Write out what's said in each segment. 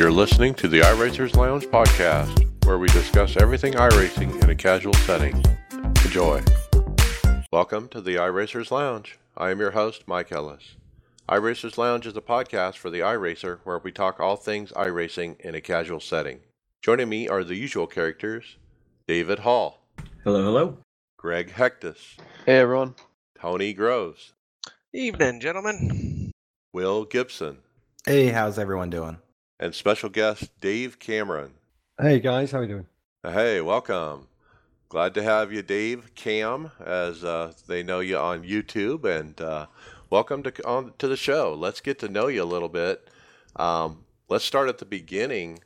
You're listening to the iRacers Lounge podcast, where we discuss everything iRacing in a casual setting. Enjoy. Welcome to the iRacers Lounge. I am your host, Mike Ellis. iRacers Lounge is a podcast for the iRacer where we talk all things iRacing in a casual setting. Joining me are the usual characters David Hall, Hello, hello. Greg Hecktus, Hey everyone. Tony Groves, Evening, gentlemen. Will Gibson, Hey, how's everyone doing? And special guest Dave Cameron. Hey guys, how you doing? Hey, welcome. Glad to have you, Dave Cam, as uh, they know you on YouTube, and uh, welcome to on to the show. Let's get to know you a little bit. Um, let's start at the beginning.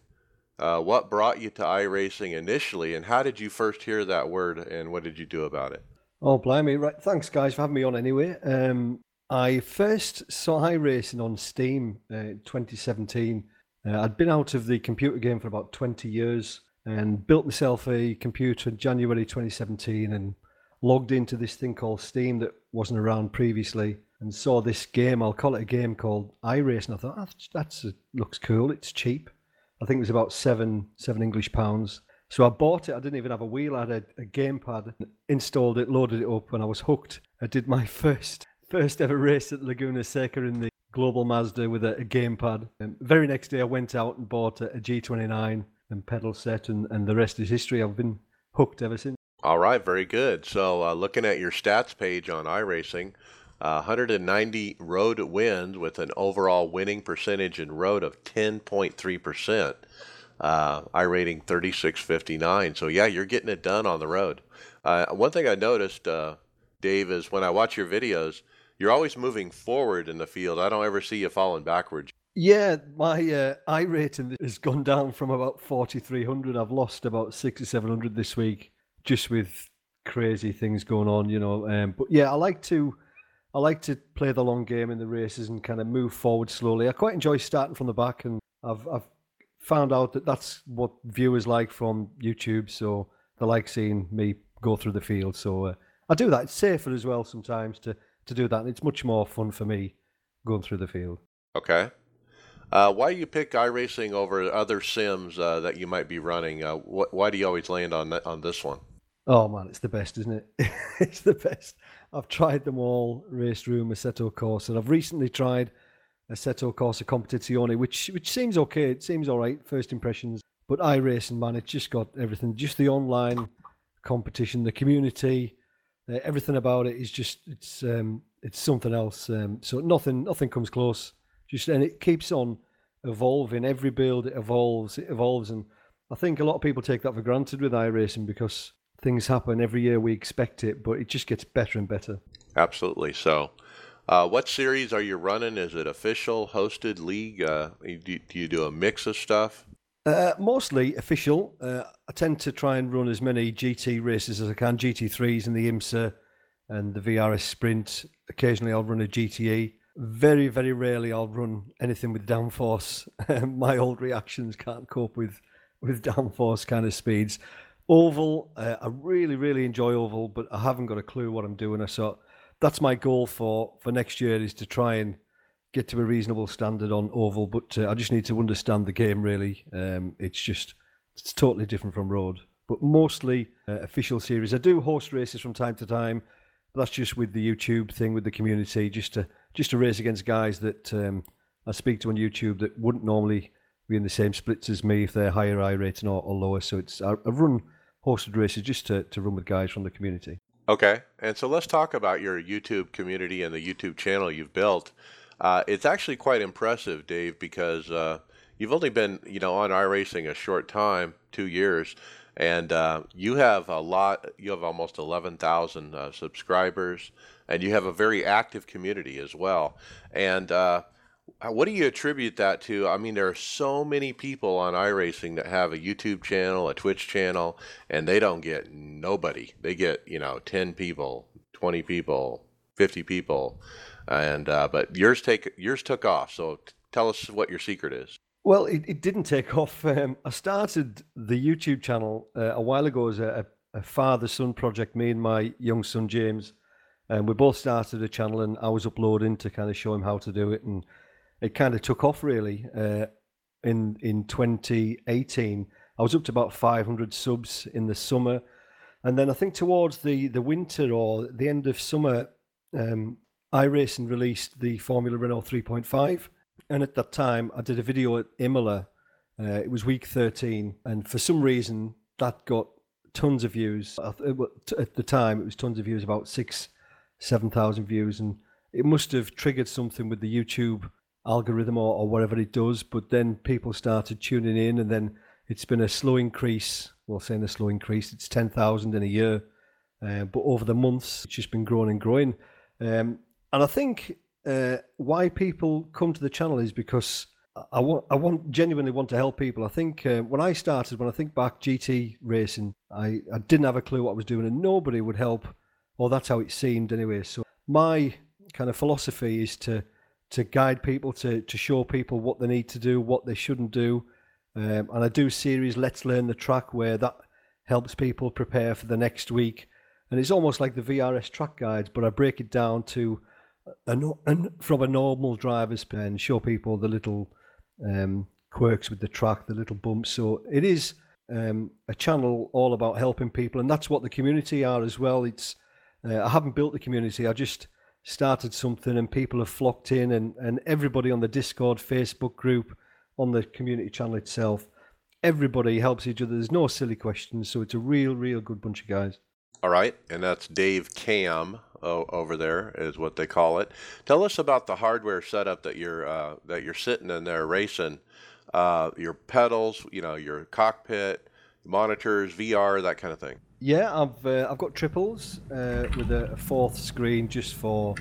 Uh, what brought you to iRacing initially, and how did you first hear that word, and what did you do about it? Oh, blimey! Right, thanks guys for having me on. Anyway, um, I first saw iRacing on Steam uh, in 2017. Uh, I'd been out of the computer game for about 20 years and built myself a computer in January 2017 and logged into this thing called Steam that wasn't around previously and saw this game. I'll call it a game called iRacing. I thought that's, that's looks cool. It's cheap. I think it was about seven seven English pounds. So I bought it. I didn't even have a wheel. I had a, a gamepad, installed it, loaded it up, and I was hooked. I did my first first ever race at Laguna Seca in the Global Mazda with a, a gamepad. And very next day, I went out and bought a, a G29 and pedal set, and, and the rest is history. I've been hooked ever since. All right, very good. So, uh, looking at your stats page on iRacing, uh, 190 road wins with an overall winning percentage in road of 10.3%. Uh, I rating 36.59. So, yeah, you're getting it done on the road. Uh, one thing I noticed, uh, Dave, is when I watch your videos, you're always moving forward in the field. I don't ever see you falling backwards. Yeah, my uh, I rating has gone down from about 4,300. I've lost about six or 700 this week just with crazy things going on, you know. Um, but yeah, I like to. I like to play the long game in the races and kind of move forward slowly. I quite enjoy starting from the back, and I've I've found out that that's what viewers like from YouTube. So they like seeing me go through the field. So uh, I do that. It's safer as well sometimes to to do that, and it's much more fun for me going through the field. Okay. Uh, why do you pick iRacing over other sims uh, that you might be running? Uh, wh- why do you always land on that, on this one? Oh man, it's the best, isn't it? it's the best. I've tried them all: Race Room, Assetto Corsa, and I've recently tried Assetto Corsa Competizione, which which seems okay. It seems all right, first impressions. But iRacing, man, it's just got everything. Just the online competition, the community, uh, everything about it is just it's um, it's something else. Um, so nothing nothing comes close. Just and it keeps on evolving. Every build it evolves, it evolves, and I think a lot of people take that for granted with iRacing because things happen every year. We expect it, but it just gets better and better. Absolutely. So, uh, what series are you running? Is it official, hosted, league? Uh, do, do you do a mix of stuff? Uh, mostly official. Uh, I tend to try and run as many GT races as I can, GT3s and the IMSA and the VRS Sprint. Occasionally I'll run a GTE. Very, very rarely I'll run anything with downforce. My old reactions can't cope with, with downforce kind of speeds. Oval, uh, I really, really enjoy oval, but I haven't got a clue what I'm doing. So that's my goal for, for next year is to try and get to a reasonable standard on oval. But uh, I just need to understand the game really. Um, it's just it's totally different from road, but mostly uh, official series. I do horse races from time to time. But that's just with the YouTube thing with the community, just to just to race against guys that um, I speak to on YouTube that wouldn't normally be in the same splits as me if they're higher I rating or, or lower. So it's I, I run hosted races just to, to run with guys from the community. Okay. And so let's talk about your YouTube community and the YouTube channel you've built. Uh, it's actually quite impressive, Dave, because uh, you've only been, you know, on iRacing a short time, two years, and uh, you have a lot. You have almost eleven thousand uh, subscribers, and you have a very active community as well. And uh, what do you attribute that to? I mean, there are so many people on iRacing that have a YouTube channel, a Twitch channel, and they don't get nobody. They get, you know, ten people, twenty people, fifty people and uh, but yours take yours took off. So tell us what your secret is. Well, it, it didn't take off. Um, I started the YouTube channel uh, a while ago as a, a father son project. Me and my young son James, and we both started a channel, and I was uploading to kind of show him how to do it, and it kind of took off really. Uh, in in 2018. I was up to about 500 subs in the summer, and then I think towards the the winter or the end of summer, um, iRacing released the Formula Renault 3.5, and at that time I did a video at Imola. Uh, it was week 13, and for some reason that got tons of views. At the time, it was tons of views, about six, seven thousand views, and it must have triggered something with the YouTube algorithm or, or whatever it does. But then people started tuning in, and then it's been a slow increase. Well, saying a slow increase, it's ten thousand in a year, uh, but over the months, it's just been growing and growing. Um, and I think uh, why people come to the channel is because I want, I want, genuinely want to help people. I think uh, when I started, when I think back GT racing, I, I didn't have a clue what I was doing, and nobody would help, or that's how it seemed anyway. So my kind of philosophy is to to guide people, to to show people what they need to do, what they shouldn't do, um, and I do series Let's Learn the Track where that helps people prepare for the next week, and it's almost like the VRS track guides, but I break it down to a, a, from a normal driver's pen, show people the little um, quirks with the track, the little bumps. So it is um, a channel all about helping people, and that's what the community are as well. It's uh, I haven't built the community. I just started something, and people have flocked in, and and everybody on the Discord, Facebook group, on the community channel itself, everybody helps each other. There's no silly questions, so it's a real, real good bunch of guys. All right, and that's Dave Cam over there is what they call it. Tell us about the hardware setup that you're uh, that you're sitting in there racing. Uh, your pedals, you know, your cockpit, monitors, VR, that kind of thing. Yeah, I've uh, I've got triples uh, with a, fourth screen just for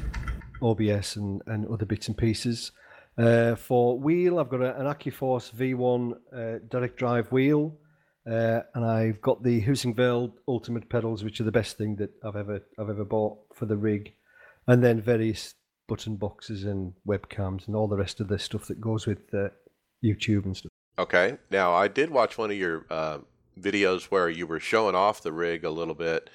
OBS and, and other bits and pieces. Uh, for wheel, I've got a, an AccuForce V1 uh, direct drive wheel uh, and I've got the Heusinkveld Ultimate pedals, which are the best thing that I've ever I've ever bought for the rig, and then various button boxes and webcams and all the rest of the stuff that goes with uh, YouTube and stuff. Okay, now I did watch one of your uh, videos where you were showing off the rig a little bit,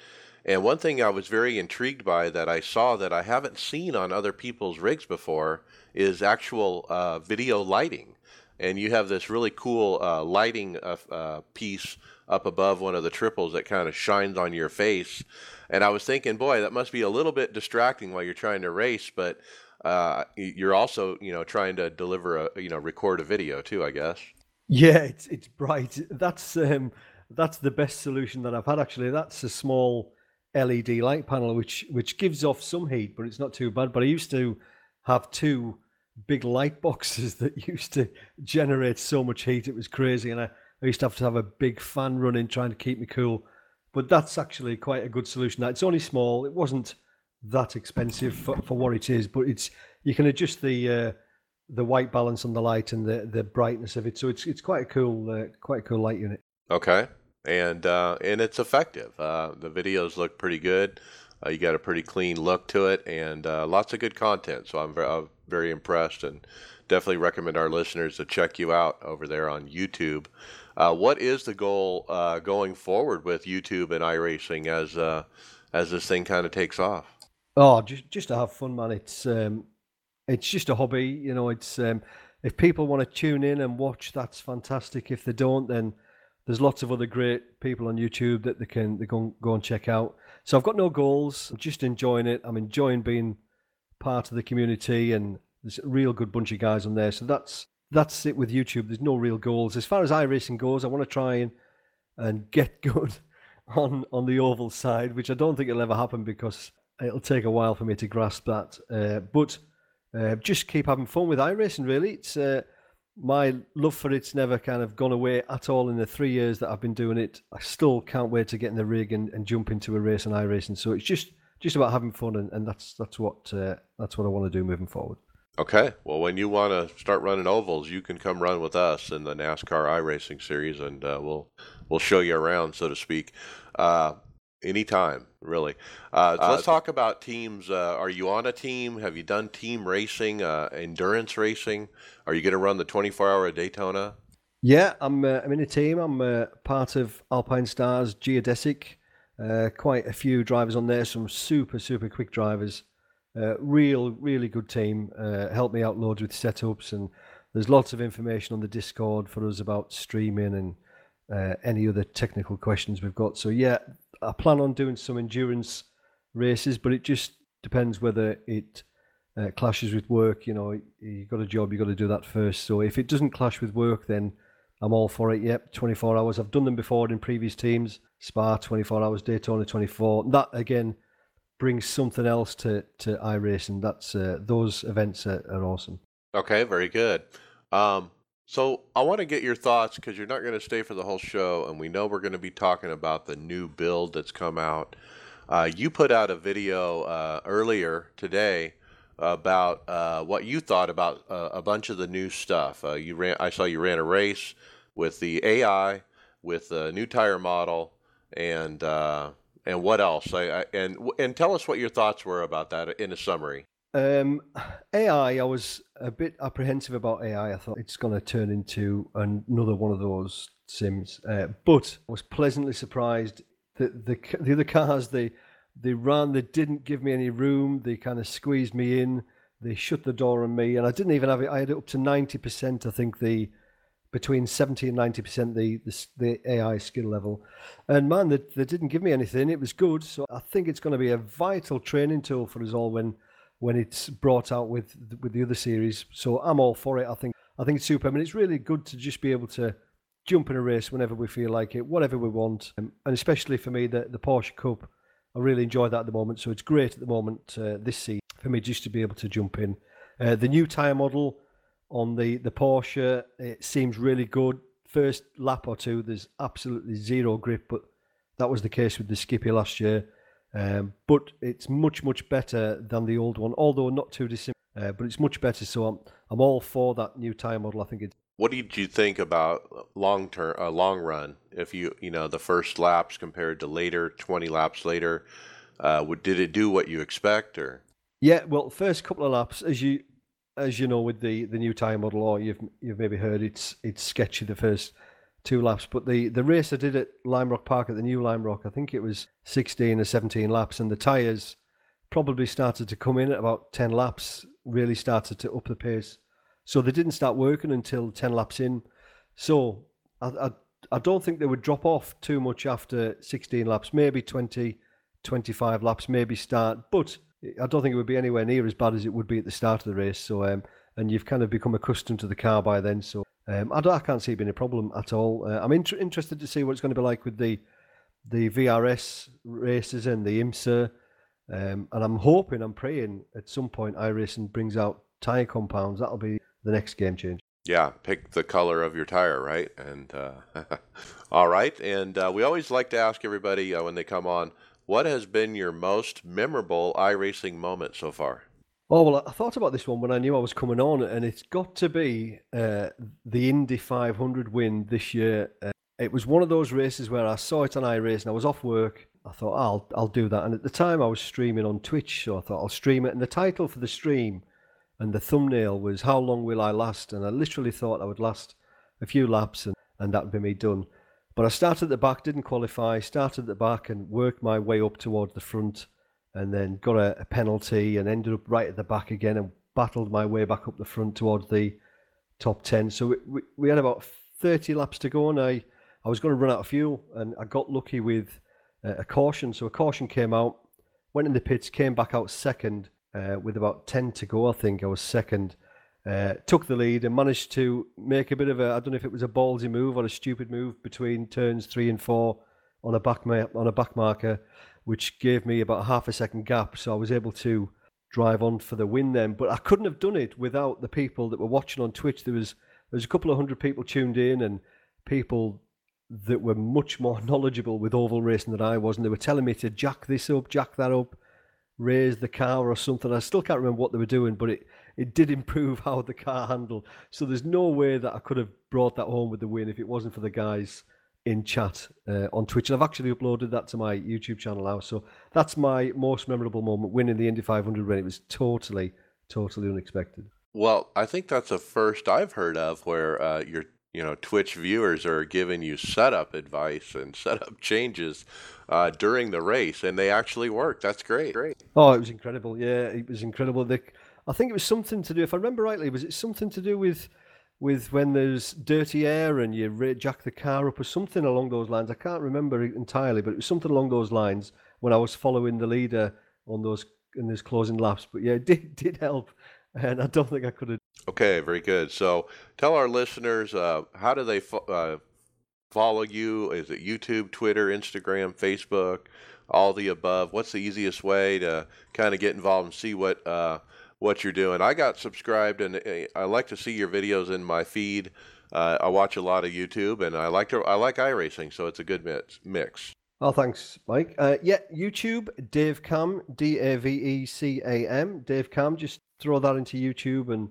and one thing I was very intrigued by that I saw that I haven't seen on other people's rigs before is actual uh, video lighting and you have this really cool uh, lighting uh, uh, piece up above one of the triples that kind of shines on your face. And I was thinking, boy, that must be a little bit distracting while you're trying to race, but uh, you're also, you know, trying to deliver a, you know, record a video too, I guess. Yeah, it's it's bright. That's um, that's the best solution that I've had actually. That's a small LED light panel which which gives off some heat, but it's not too bad. But I used to have two big light boxes that used to generate so much heat. It was crazy. And I, I used to have to have a big fan running trying to keep me cool. But that's actually quite a good solution. It's only small. It wasn't that expensive for, for what it is, but it's you can adjust the uh, the white balance on the light and the, the brightness of it. So it's it's quite a cool uh, quite a cool light unit. Okay, and uh, and it's effective. Uh, the videos look pretty good. Uh, you got a pretty clean look to it, and uh, lots of good content. So I'm very, very impressed, and definitely recommend our listeners to check you out over there on YouTube. Uh, what is the goal uh, going forward with YouTube and iRacing as uh, as this thing kind of takes off? Oh, just just to have fun, man. It's um, it's just a hobby, you know. It's um, if people want to tune in and watch, that's fantastic. If they don't, then there's lots of other great people on YouTube that they can they go go and check out. So I've got no goals. I'm just enjoying it. I'm enjoying being part of the community, and there's a real good bunch of guys on there. So that's that's it with YouTube. There's no real goals as far as iRacing goes. I want to try and and get good on on the oval side, which I don't think it'll ever happen because it'll take a while for me to grasp that. Uh, but uh, just keep having fun with iRacing. Really, it's. Uh, my love for it's never kind of gone away at all in the three years that I've been doing it. I still can't wait to get in the rig and, and jump into a race and iRacing. So it's just just about having fun, and, and that's that's what uh, that's what I want to do moving forward. Okay. Well, when you want to start running ovals, you can come run with us in the NASCAR iRacing series, and uh, we'll we'll show you around, so to speak. Uh, Anytime, really. Uh, so let's uh, talk about teams. Uh, are you on a team? Have you done team racing, uh, endurance racing? Are you going to run the 24 hour Daytona? Yeah, I'm. Uh, I'm in a team. I'm uh, part of Alpine Stars Geodesic. quite a few drivers on there. Some super super quick drivers. real really good team. help me out loads with setups and there's lots of information on the Discord for us about streaming and uh, any other technical questions we've got. So yeah, I plan on doing some endurance races, but it just depends whether it uh, clashes with work. You know, you got a job, you got to do that first. So if it doesn't clash with work, then I'm all for it. Yep, 24 hours. I've done them before in previous teams. Spa 24 hours, Daytona 24. That again brings something else to to iRacing. That's uh, those events are, are awesome. Okay, very good. Um, so I want to get your thoughts because you're not going to stay for the whole show, and we know we're going to be talking about the new build that's come out. Uh, you put out a video uh, earlier today about uh, what you thought about uh, a bunch of the new stuff. Uh, you ran, I saw you ran a race with the AI, with the new tire model, and uh, and what else? I, I, and and tell us what your thoughts were about that in a summary. Um, AI, I was a bit apprehensive about AI. I thought it's going to turn into another one of those sims, uh, but I was pleasantly surprised that the the other cars they they ran, they didn't give me any room. They kind of squeezed me in. They shut the door on me, and I didn't even have it. I had it up to ninety percent. I think the between 70 and 90 percent the, the, the AI skill level. And man, they, they didn't give me anything. It was good. So I think it's going to be a vital training tool for us all when when it's brought out with with the other series. So I'm all for it. I think I think it's super. I mean, it's really good to just be able to jump in a race whenever we feel like it, whatever we want, um, and especially for me, the the Porsche Cup. I really enjoy that at the moment. So it's great at the moment uh, this season for me just to be able to jump in. Uh, the new tire model on the the Porsche. It seems really good. First lap or two, there's absolutely zero grip, but that was the case with the Skippy last year. Um, but it's much much better than the old one, although not too dissimilar. Uh, but it's much better, so I'm I'm all for that new tire model. I think it's. What did you think about long term, uh, long run? If you you know the first laps compared to later, twenty laps later, uh, did it do what you expect or? Yeah, well, first couple of laps, as you as you know, with the, the new tire model, or you've you've maybe heard it's it's sketchy the first two laps. But the, the race I did at Lime Rock Park at the new Lime Rock, I think it was 16 or 17 laps, and the tyres probably started to come in at about 10 laps, really started to up the pace. So they didn't start working until 10 laps in. So I, I, I don't think they would drop off too much after 16 laps, maybe 20, 25 laps, maybe start. But I don't think it would be anywhere near as bad as it would be at the start of the race. So, um, and you've kind of become accustomed to the car by then. So, um, I, I, can't see it being a problem at all. Uh, I'm inter- interested to see what it's going to be like with the the VRS races and the IMSA. Um, and I'm hoping, I'm praying at some point iRacing brings out tire compounds. That'll be the next game change. Yeah, pick the color of your tire, right? And uh, all right. And uh, we always like to ask everybody uh, when they come on what has been your most memorable iRacing moment so far? Oh well, I thought about this one when I knew I was coming on, and it's got to be uh, the Indy 500 win this year. Uh, it was one of those races where I saw it on and I was off work. I thought oh, I'll I'll do that, and at the time I was streaming on Twitch, so I thought I'll stream it. And the title for the stream and the thumbnail was "How long will I last?" And I literally thought I would last a few laps, and and that would be me done. But I started at the back, didn't qualify, started at the back and worked my way up towards the front and then got a, a, penalty and ended up right at the back again and battled my way back up the front towards the top 10. So we, we, we had about 30 laps to go and I, I was going to run out of fuel and I got lucky with uh, a caution. So a caution came out, went in the pits, came back out second uh, with about 10 to go. I think I was second uh, took the lead and managed to make a bit of a I don't know if it was a ballsy move or a stupid move between turns three and four on a back ma- on a back marker, which gave me about half a second gap. So I was able to drive on for the win then. But I couldn't have done it without the people that were watching on Twitch. There was there was a couple of hundred people tuned in and people that were much more knowledgeable with oval racing than I was, and they were telling me to jack this up, jack that up, raise the car or something. I still can't remember what they were doing, but it it did improve how the car handled. So there's no way that I could have brought that home with the win if it wasn't for the guys in chat uh, on Twitch. And I've actually uploaded that to my YouTube channel now. So that's my most memorable moment, winning the Indy 500 when it was totally, totally unexpected. Well, I think that's the first I've heard of where uh, your you know Twitch viewers are giving you setup advice and setup changes uh, during the race, and they actually work. That's great. Great. Oh, it was incredible. Yeah, it was incredible. The I think it was something to do, if I remember rightly, was it something to do with with when there's dirty air and you jack the car up or something along those lines. I can't remember it entirely, but it was something along those lines when I was following the leader on those in those closing laps. But yeah, it did did help, and I don't think I could have. Okay, very good. So tell our listeners uh, how do they fo- uh, follow you? Is it YouTube, Twitter, Instagram, Facebook, all the above? What's the easiest way to kind of get involved and see what uh, what you're doing? I got subscribed, and uh, I like to see your videos in my feed. Uh, I watch a lot of YouTube, and I like to I like iRacing, so it's a good mix. Oh, thanks, Mike. Uh, yeah, YouTube, Dave Cam, D A V E C A M, Dave Cam. Just throw that into YouTube, and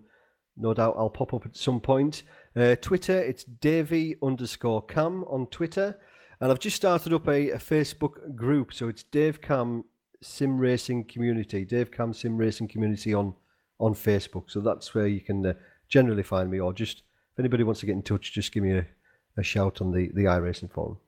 no doubt I'll pop up at some point. Uh, Twitter, it's Davy underscore Cam on Twitter, and I've just started up a, a Facebook group, so it's Dave Cam Sim Racing Community, Dave Cam Sim Racing Community on on Facebook. So that's where you can uh, generally find me, or just if anybody wants to get in touch, just give me a, a shout on the the iRacing forum.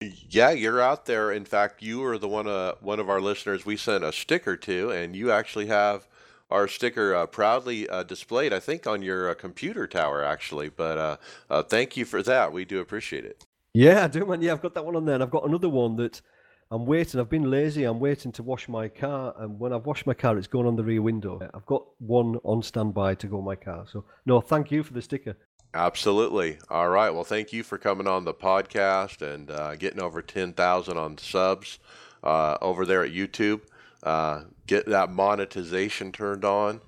Yeah, you're out there. In fact, you are the one uh, one of our listeners we sent a sticker to, and you actually have our sticker uh, proudly uh, displayed. I think on your uh, computer tower, actually. But uh, uh, thank you for that. We do appreciate it. Yeah, I do, man. Yeah, I've got that one on there, and I've got another one that I'm waiting. I've been lazy. I'm waiting to wash my car, and when I've washed my car, it's gone on the rear window. I've got one on standby to go my car. So, no, thank you for the sticker. Absolutely. All right. Well, thank you for coming on the podcast and uh, getting over 10,000 on subs uh, over there at YouTube. Uh, get that monetization turned on.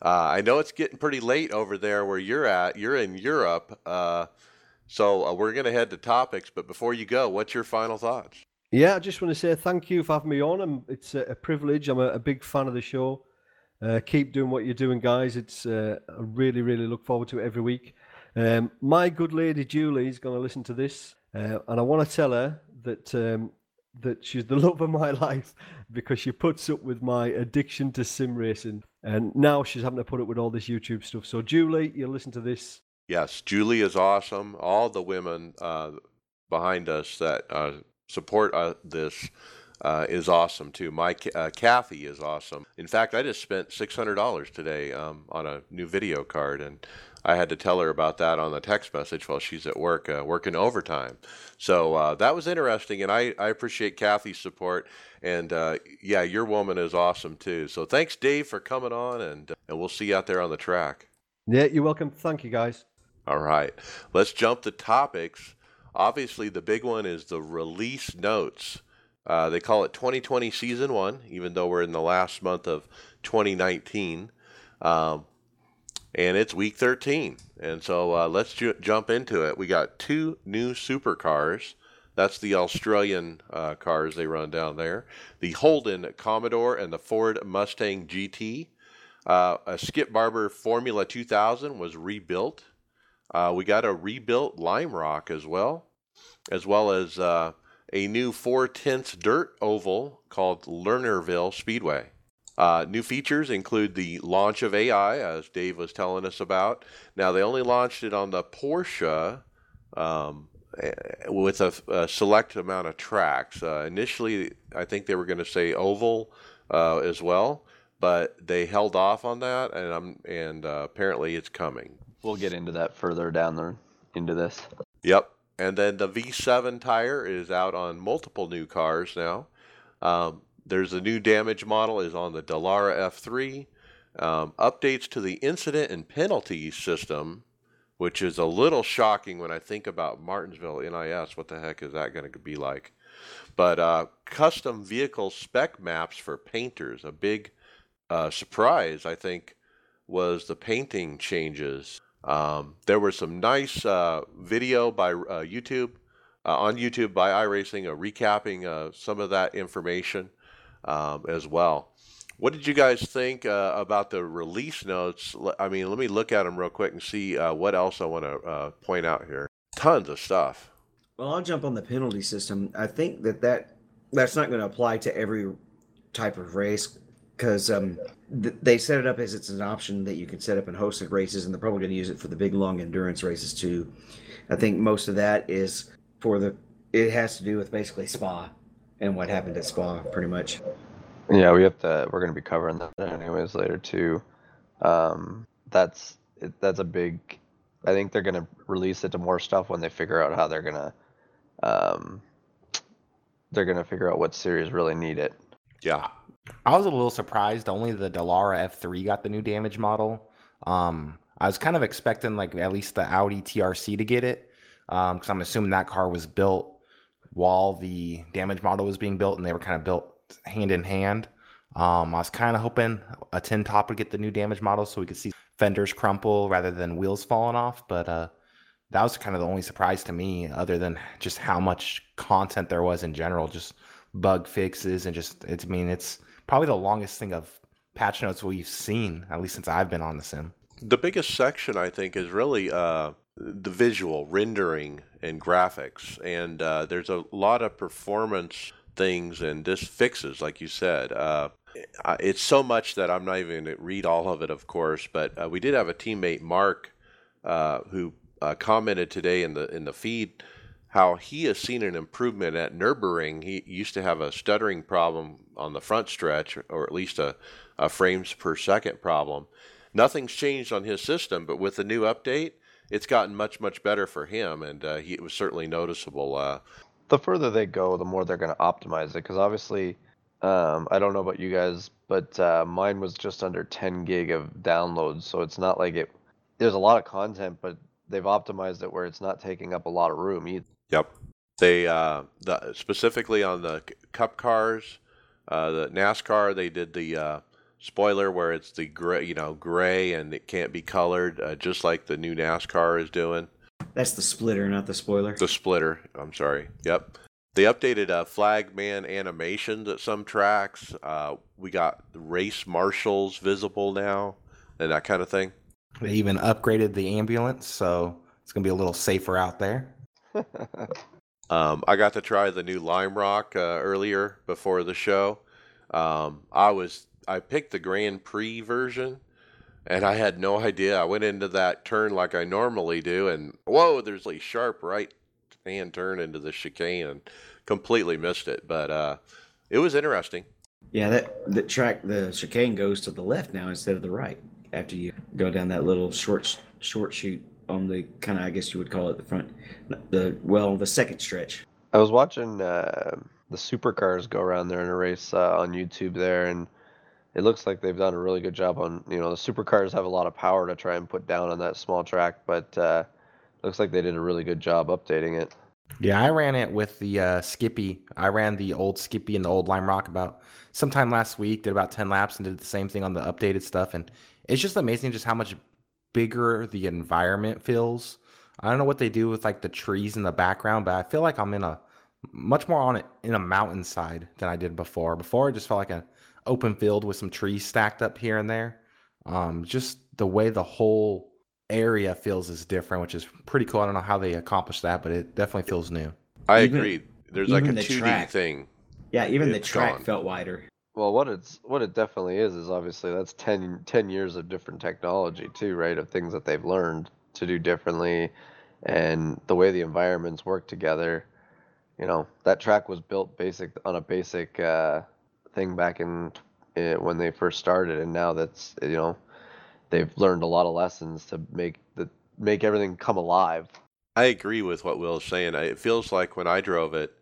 Uh, I know it's getting pretty late over there where you're at. You're in Europe. Uh, so uh, we're going to head to topics. But before you go, what's your final thoughts? Yeah, I just want to say thank you for having me on. It's a, privilege. I'm a, a, big fan of the show. keep doing what you're doing, guys. It's I really, really look forward to it every week. Um, my good lady Julie is going to listen to this, uh, and I want to tell her that um, that she's the love of my life because she puts up with my addiction to sim racing, and now she's having to put up with all this YouTube stuff. So, Julie, you'll listen to this. Yes, Julie is awesome. All the women uh, behind us that uh, support uh, this. Uh, is awesome too. My uh, Kathy is awesome. In fact, I just spent six hundred dollars today um, on a new video card, and I had to tell her about that on the text message while she's at work, uh, working overtime. So uh, that was interesting, and I, I appreciate Kathy's support. And uh, yeah, your woman is awesome too. So thanks, Dave, for coming on, and and we'll see you out there on the track. Yeah, you're welcome. Thank you, guys. All right, let's jump to topics. Obviously, the big one is the release notes. Uh, they call it 2020 Season 1, even though we're in the last month of 2019. Um, and it's week 13. And so uh, let's ju- jump into it. We got two new supercars. That's the Australian uh, cars they run down there. The Holden Commodore and the Ford Mustang GT. Uh, a Skip Barber Formula 2000 was rebuilt. Uh, we got a rebuilt Lime Rock as well, as well as uh, a new four tenths dirt oval called Lernerville Speedway. Uh, new features include the launch of AI, as Dave was telling us about. Now, they only launched it on the Porsche um, eh, with a, a, select amount of tracks. Uh, initially, I think they were going to say oval uh, as well, but they held off on that, and I'm, and uh, apparently it's coming. We'll get into that further down the into this. Yep. And then the V7 tire is out on multiple new cars now. Um, there's a new damage model is on the Dallara F3. Um, updates to the incident and penalty system, which is a little shocking when I think about Martinsville NIS. What the heck is that going to be like? But uh, custom vehicle spec maps for painters. A big uh, surprise, I think, was the painting changes. Um, there was some nice uh, video by uh, YouTube uh, on YouTube by iRacing, uh, recapping some of that information um, as well. What did you guys think uh, about the release notes? I mean, let me look at them real quick and see uh, what else I want to uh, point out here. Tons of stuff. Well, I'll jump on the penalty system. I think that, that that's not going to apply to every type of race because um, th- they set it up as it's an option that you can set up in hosted races, and they're probably going to use it for the big long endurance races too. I think most of that is for the. It has to do with basically Spa and what happened at Spa, pretty much. Yeah, we have to. We're going to be covering that anyways later too. Um, that's that's a big I think they're gonna release it to more stuff when they figure out how they're gonna, um, they're gonna figure out what series really need it. Yeah. I was a little surprised. Only the Dallara F3 got the new damage model. Um, I was kind of expecting like at least the Audi TRC to get it, because I'm assuming that car was built while the damage model was being built, and they were kind of built hand in hand. Um, I was kind of hoping a tin top would get the new damage model so we could see fenders crumple rather than wheels falling off. But uh, that was kind of the only surprise to me, other than just how much content there was in general, just bug fixes and just it's. I mean, it's probably the longest thing of patch notes we've seen, at least since I've been on the sim. The biggest section, I think, is really uh, the visual rendering and graphics. And uh, there's a lot of performance things and this fixes, like you said. Uh, it's so much that I'm not even going to read all of it, of course. But uh, we did have a teammate, Mark, uh, who uh, commented today in the in the feed how he has seen an improvement at Nürburgring. He used to have a stuttering problem on the front stretch, or at least a, a frames per second problem. Nothing's changed on his system, but with the new update, it's gotten much much better for him, and uh, he, it was certainly noticeable. Uh, The further they go, the more they're gonna optimize it. Because obviously, um, I don't know about you guys, but uh, mine was just under 10 gig of downloads, so it's not like it. There's a lot of content, but they've optimized it where it's not taking up a lot of room either. Yep. They uh, the specifically on the Cup cars, uh, the NASCAR. They did the uh, spoiler where it's the gray, you know, gray and it can't be colored, uh, just like the new NASCAR is doing. That's the splitter, not the spoiler. The splitter. I'm sorry. Yep. They updated uh, flagman animations at some tracks. Uh, we got race marshals visible now, and that kind of thing. They even upgraded the ambulance, so it's gonna be a little safer out there. Um, I got to try the new Lime Rock uh, earlier before the show. Um, I was I picked the Grand Prix version, and I had no idea. I went into that turn like I normally do, and whoa, there's a sharp right hand turn into the chicane, and completely missed it. But uh, it was interesting. Yeah, that the track, the chicane goes to the left now instead of the right after you go down that little short short shoot on the kind of I guess you would call it the front, the well the second stretch. I was watching uh, the supercars go around there in a race uh, on YouTube there, and it looks like they've done a really good job on. You know, the supercars have a lot of power to try and put down on that small track, but uh, looks like they did a really good job updating it. Yeah, I ran it with the uh, Skippy. I ran the old Skippy and the old Lime Rock about sometime last week. Did about ten laps and did the same thing on the updated stuff, and it's just amazing just how much bigger the environment feels. I don't know what they do with like the trees in the background, but I feel like I'm in a much more on it in a mountainside than I did before. Before it just felt like an open field with some trees stacked up here and there. Um, just the way the whole area feels is different, which is pretty cool. I don't know how they accomplished that, but it definitely feels new. I Even- agree. There's like a the 2D track. thing. Yeah, even the track gone. felt wider. Well, what it's what it definitely is is obviously that's 10, 10 years of different technology too, right? Of things that they've learned to do differently, and the way the environments work together. You know, that track was built basic on a basic uh, thing back in uh, when they first started, and now that's you know they've learned a lot of lessons to make the make everything come alive. I agree with what Will is saying. It feels like when I drove it,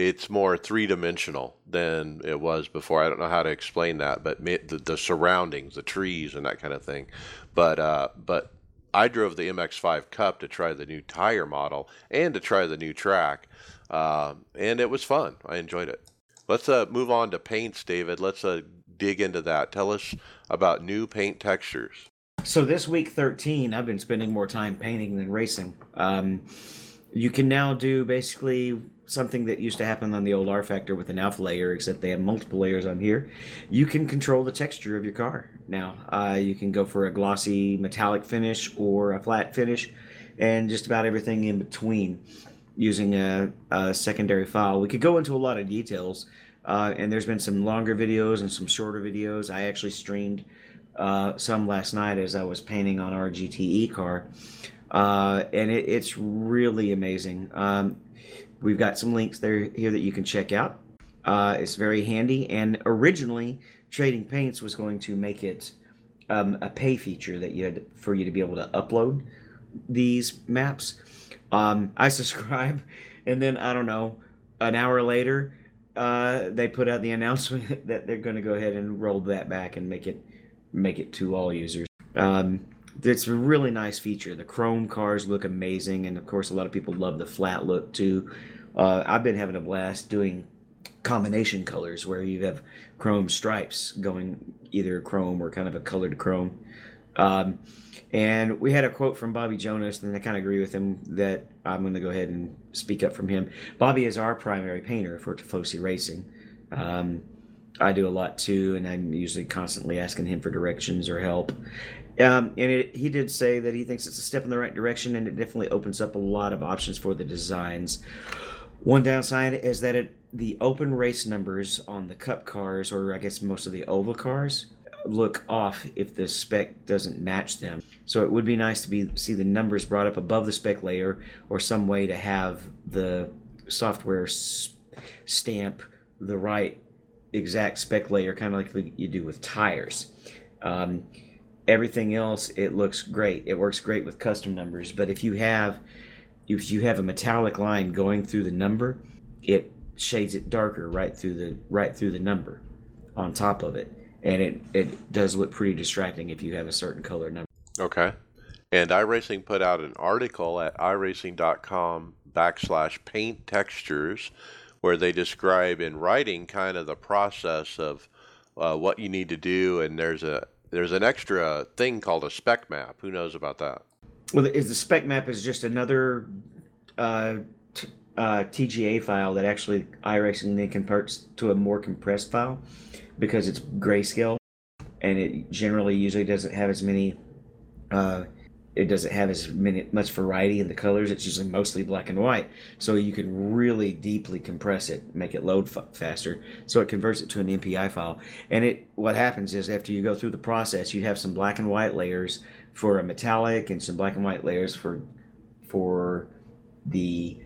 it's more three dimensional than it was before. I don't know how to explain that, but the, the surroundings, the trees, and that kind of thing. But uh, but I drove the MX5 Cup to try the new tire model and to try the new track, um, and it was fun. I enjoyed it. Let's uh, move on to paints, David. Let's uh, dig into that. Tell us about new paint textures. So this week 13, I've been spending more time painting than racing. Um, you can now do basically something that used to happen on the old rFactor with an alpha layer, except they have multiple layers on here. You can control the texture of your car now. Uh, you can go for a glossy metallic finish or a flat finish, and just about everything in between using a, a secondary file. We could go into a lot of details, uh, and there's been some longer videos and some shorter videos. I actually streamed uh, some last night as I was painting on our GTE car, uh, and it, it's really amazing. Um, we've got some links there here that you can check out. Uh, it's very handy, and originally Trading Paints was going to make it um, a pay feature that you had for you to be able to upload these maps. Um, I subscribe, and then I don't know, an hour later, uh, they put out the announcement that they're going to go ahead and roll that back and make it make it to all users. Um, it's a really nice feature. The chrome cars look amazing, and of course, a lot of people love the flat look too. Uh, I've been having a blast doing combination colors where you have chrome stripes going either chrome or kind of a colored chrome. Um, and we had a quote from Bobby Jonas, and I kind of agree with him that I'm going to go ahead and speak up from him. Bobby is our primary painter for Tifosi Racing. Um, I do a lot too, and I'm usually constantly asking him for directions or help. Um, and it, he did say that he thinks it's a step in the right direction, and it definitely opens up a lot of options for the designs. One downside is that it the open race numbers on the cup cars, or I guess most of the oval cars, look off if the spec doesn't match them. So it would be nice to be see the numbers brought up above the spec layer, or some way to have the software s- stamp the right exact spec layer, kind of like you do with tires. Um, everything else, it looks great. It works great with custom numbers. But if you have if you have a metallic line going through the number, it shades it darker right through the right through the number on top of it and it it does look pretty distracting if you have a certain color number Okay. And iRacing put out an article at iRacing.com backslash paint textures where they describe in writing kind of the process of uh, what you need to do. And there's a there's an extra thing called a spec map. Who knows about that? well is the spec map is just another uh, t- uh, TGA file that actually iRacing then converts to a more compressed file because it's grayscale and it generally usually doesn't have as many uh, it doesn't have as many much variety in the colors. It's usually mostly black and white. So you can really deeply compress it make it load f- faster. So it converts it to an mpi file. And it what happens is after you go through the process you have some black and white layers for a metallic and some black and white layers for for the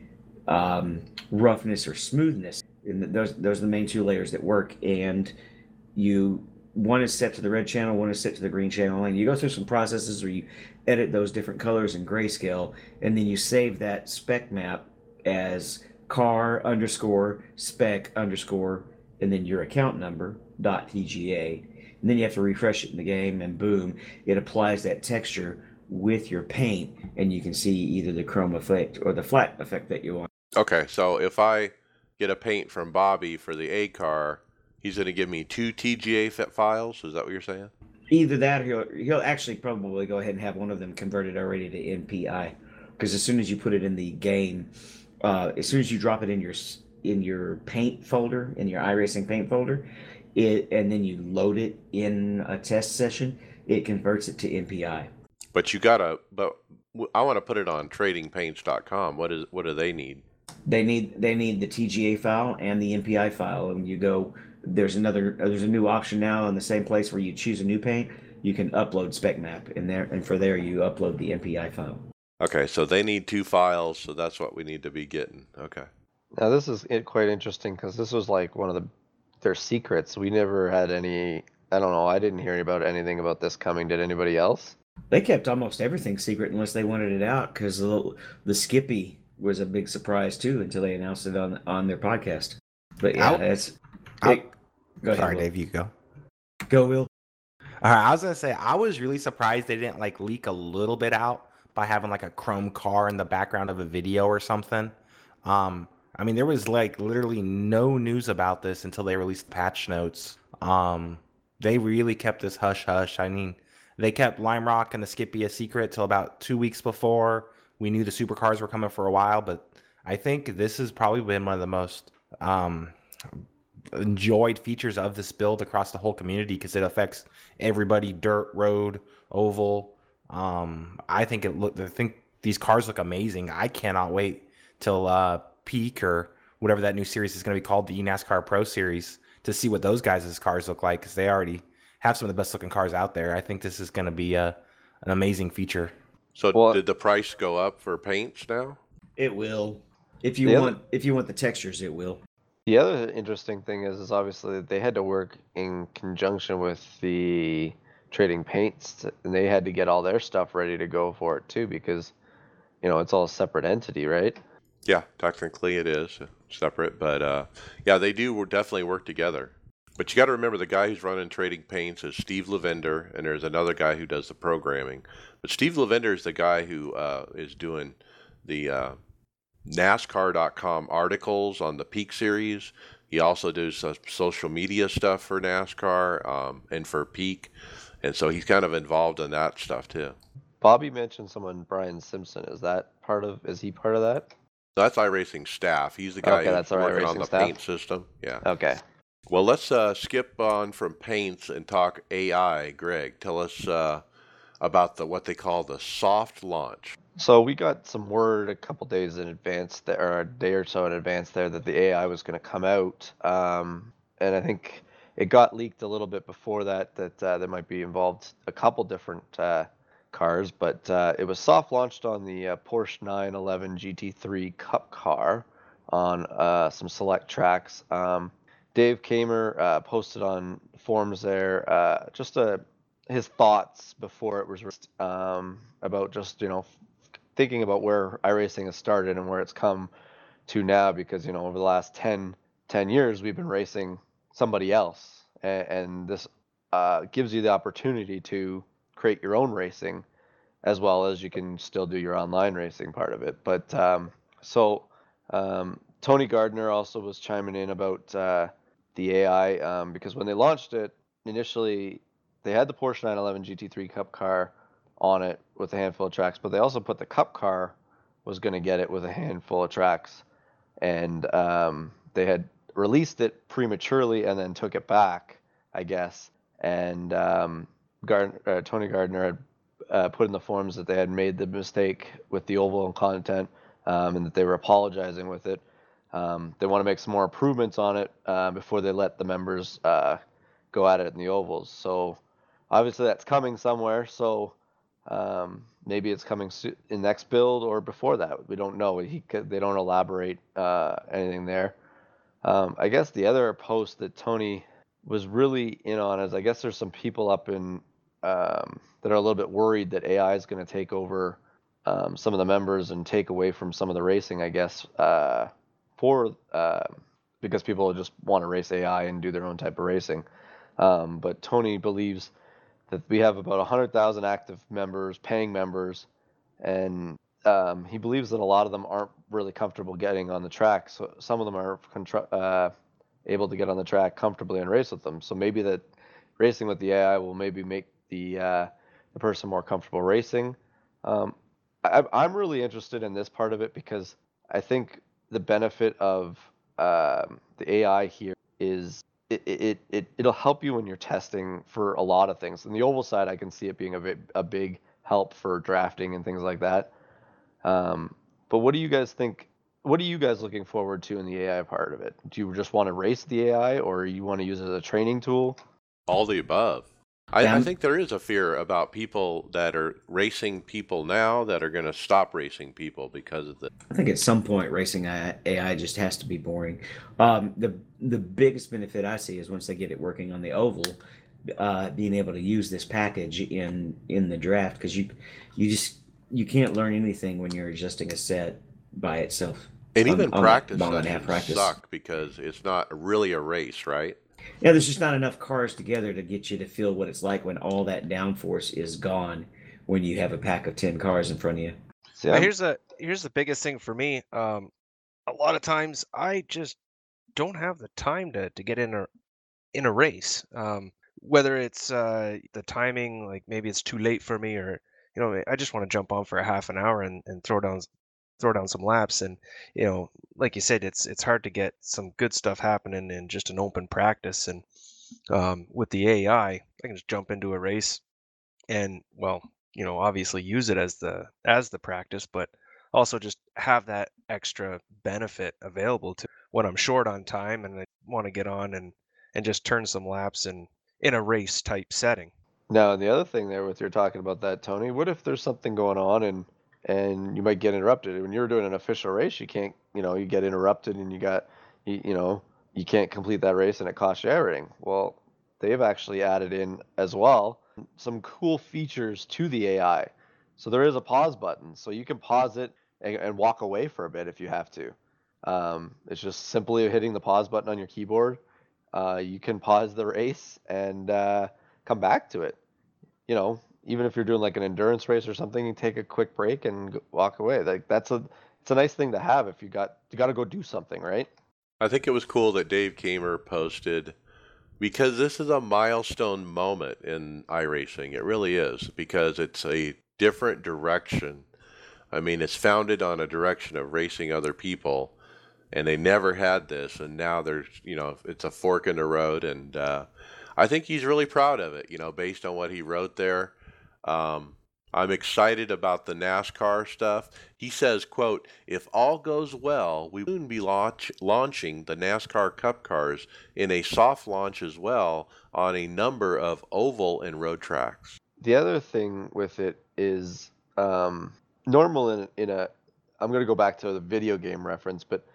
um, roughness or smoothness. And those those are the main two layers that work. And you one is set to the red channel, one is set to the green channel, and you go through some processes where you edit those different colors in grayscale, and then you save that spec map as car underscore spec underscore, and then your account number dot TGA, and then you have to refresh it in the game, and boom, it applies that texture with your paint, and you can see either the chrome effect or the flat effect that you want. Okay, so if I get a paint from Bobby for the A car, he's going to give me two TGA files. Is that what you're saying? Either that, or he'll he'll actually probably go ahead and have one of them converted already to NPI, because as soon as you put it in the game, uh, as soon as you drop it in your in your paint folder in your iRacing paint folder, it and then you load it in a test session, it converts it to NPI. But you gotta. But I want to put it on TradingPaints.com. What is? What do they need? They need they need the TGA file and the NPI file, and you go. There's another. Uh, there's a new option now in the same place where you choose a new paint. You can upload spec map in there, and for there you upload the mpi file. Okay, so they need two files, so that's what we need to be getting. Okay. Now this is quite interesting because this was like one of the their secrets. We never had any. I don't know. I didn't hear about anything about this coming. Did anybody else? They kept almost everything secret unless they wanted it out because the, the Skippy was a big surprise too until they announced it on on their podcast. But yeah, Out- it's. out- it- go Sorry. Dave, you go. Go, Will. All right, I was gonna say I was really surprised they didn't like leak a little bit out by having like a chrome car in the background of a video or something. Um, I mean, there was like literally no news about this until they released the patch notes. Um, they really kept this hush hush. I mean, they kept Lime Rock and the Skippy a secret till about two weeks before we knew the supercars were coming for a while. But I think this has probably been one of the most um, enjoyed features of this build across the whole community because it affects everybody dirt road oval um i think it look i think these cars look amazing i cannot wait till uh peak or whatever that new series is going to be called the nascar pro series to see what those guys' cars look like because they already have some of the best looking cars out there i think this is going to be a, an amazing feature So Well- did the price go up for paints now? It will. If you The want, if you want the textures, it will. The other interesting thing is, is obviously that they had to work in conjunction with the trading paints, and they had to get all their stuff ready to go for it too because you know it's all a separate entity, right? Yeah, technically it is separate, but uh, yeah, they do definitely work together. But you got to remember the guy who's running Trading Paints is Steve Lavender, and there's another guy who does the programming. But Steve Lavender is the guy who uh, is doing the uh, NASCAR.com articles on the Peak Series. He also does uh, social media stuff for NASCAR um, and for Peak, and so he's kind of involved in that stuff too. Bobby mentioned someone, Brian Simpson. Is that part of? Is he part of that? That's iRacing staff. He's the guy Okay, that's working on the staff. paint system. Yeah. Okay. Well, let's uh, skip on from paints and talk AI. Greg, tell us uh, about the what they call the soft launch. So we got some word a couple days in advance, or a day or so in advance there, that the AI was going to come out, um, and I think it got leaked a little bit before that that uh, there might be involved a couple different uh, cars, but uh, it was soft launched on the uh, Porsche 911 GT3 Cup car on uh, some select tracks. Um, Dave Kaemmer uh, posted on forums there just a his thoughts before it was um, about just you know thinking about where iRacing has started and where it's come to now because you know over the last 10, 10 years we've been racing somebody else. And, and this uh, gives you the opportunity to create your own racing as well as you can still do your online racing part of it. But um, so um, tony gardner also was chiming in about uh, the ai um, because when they launched it initially they had the porsche 911 gt3 cup car on it with a handful of tracks, but they also put the cup car was going to get it with a handful of tracks, and um, they had released it prematurely and then took it back, I guess. And um, Gard- uh, Tony Gardner had uh, put in the forms that they had made the mistake with the oval and content, um, and that they were apologizing with it. Um, they want to make some more improvements on it uh, before they let the members uh, go at it in the ovals. So obviously that's coming somewhere. So um, maybe it's coming so- in next build or before that. We don't know. He they don't elaborate uh, anything there. Um, I guess the other post that Tony was really in on is I guess there's some people up in um, that are a little bit worried that AI is going to take over um, some of the members and take away from some of the racing. I guess uh, for uh, because people just want to race AI and do their own type of racing. Um, but Tony believes that we have about 100,000 active members, paying members, and um, he believes that a lot of them aren't really comfortable getting on the track. So some of them are uh, able to get on the track comfortably and race with them. So maybe that racing with the AI will maybe make the uh, the person more comfortable racing. Um, I, I'm really interested in this part of it because I think the benefit of um, the AI here is it, it, it it'll help you when you're testing for a lot of things. In the oval side, I can see it being a big, a big help for drafting and things like that. Um, but what do you guys think? What are you guys looking forward to in the AI part of it? Do you just want to race the AI, or you want to use it as a training tool? All the above. I, I think there is a fear about people that are racing people now that are going to stop racing people because of the. I think at some point racing AI, AI just has to be boring. Um, the the biggest benefit I see is once they get it working on the oval, uh, being able to use this package in in the draft because you you just you can't learn anything when you're adjusting a set by itself. And on- even on practice and half practice. suck because it's not really a race, right? Yeah, there's just not enough cars together to get you to feel what it's like when all that downforce is gone when you have a pack of ten cars in front of you. See, But I'm- here's a here's the biggest thing for me. Um, a lot of times I just don't have the time to to get in a in a race. Um, whether it's uh, the timing, like maybe it's too late for me, or you know, I just want to jump on for a half an hour and, and throw down s- throw down some laps. And you know, like you said, it's it's hard to get some good stuff happening in just an open practice. And um, with the AI, I can just jump into a race and well, you know, obviously use it as the as the practice, but also just have that extra benefit available to when I'm short on time and I want to get on and and just turn some laps in in a race type setting. Now, and the other thing there with you're talking about that, Tony, what if there's something going on and and you might get interrupted? When you're doing an official race, you can't, you know, you get interrupted and you got, you, you know, you can't complete that race and it costs you everything. Well, they've actually added in as well some cool features to the AI. So there is a pause button, so you can pause it and, and walk away for a bit if you have to. Um, it's just simply hitting the pause button on your keyboard. Uh, you can pause the race and uh, come back to it. You know, even if you're doing like an endurance race or something, you take a quick break and walk away. Like that's a it's a nice thing to have if you got you got to go do something, right? I think it was cool that Dave Kaemmer posted because this is a milestone moment in iRacing. It really is because it's a different direction. I mean, it's founded on a direction of racing other people, and they never had this, and now there's you know it's a fork in the road, and uh, I think he's really proud of it. You know, based on what he wrote there. Um, I'm excited about the NASCAR stuff. He says, quote, if all goes well, we will soon be launch, launching the NASCAR Cup cars in a soft launch as well on a number of oval and road tracks. The other thing with it is um, normal in, in a, I'm going to go back to the video game reference, but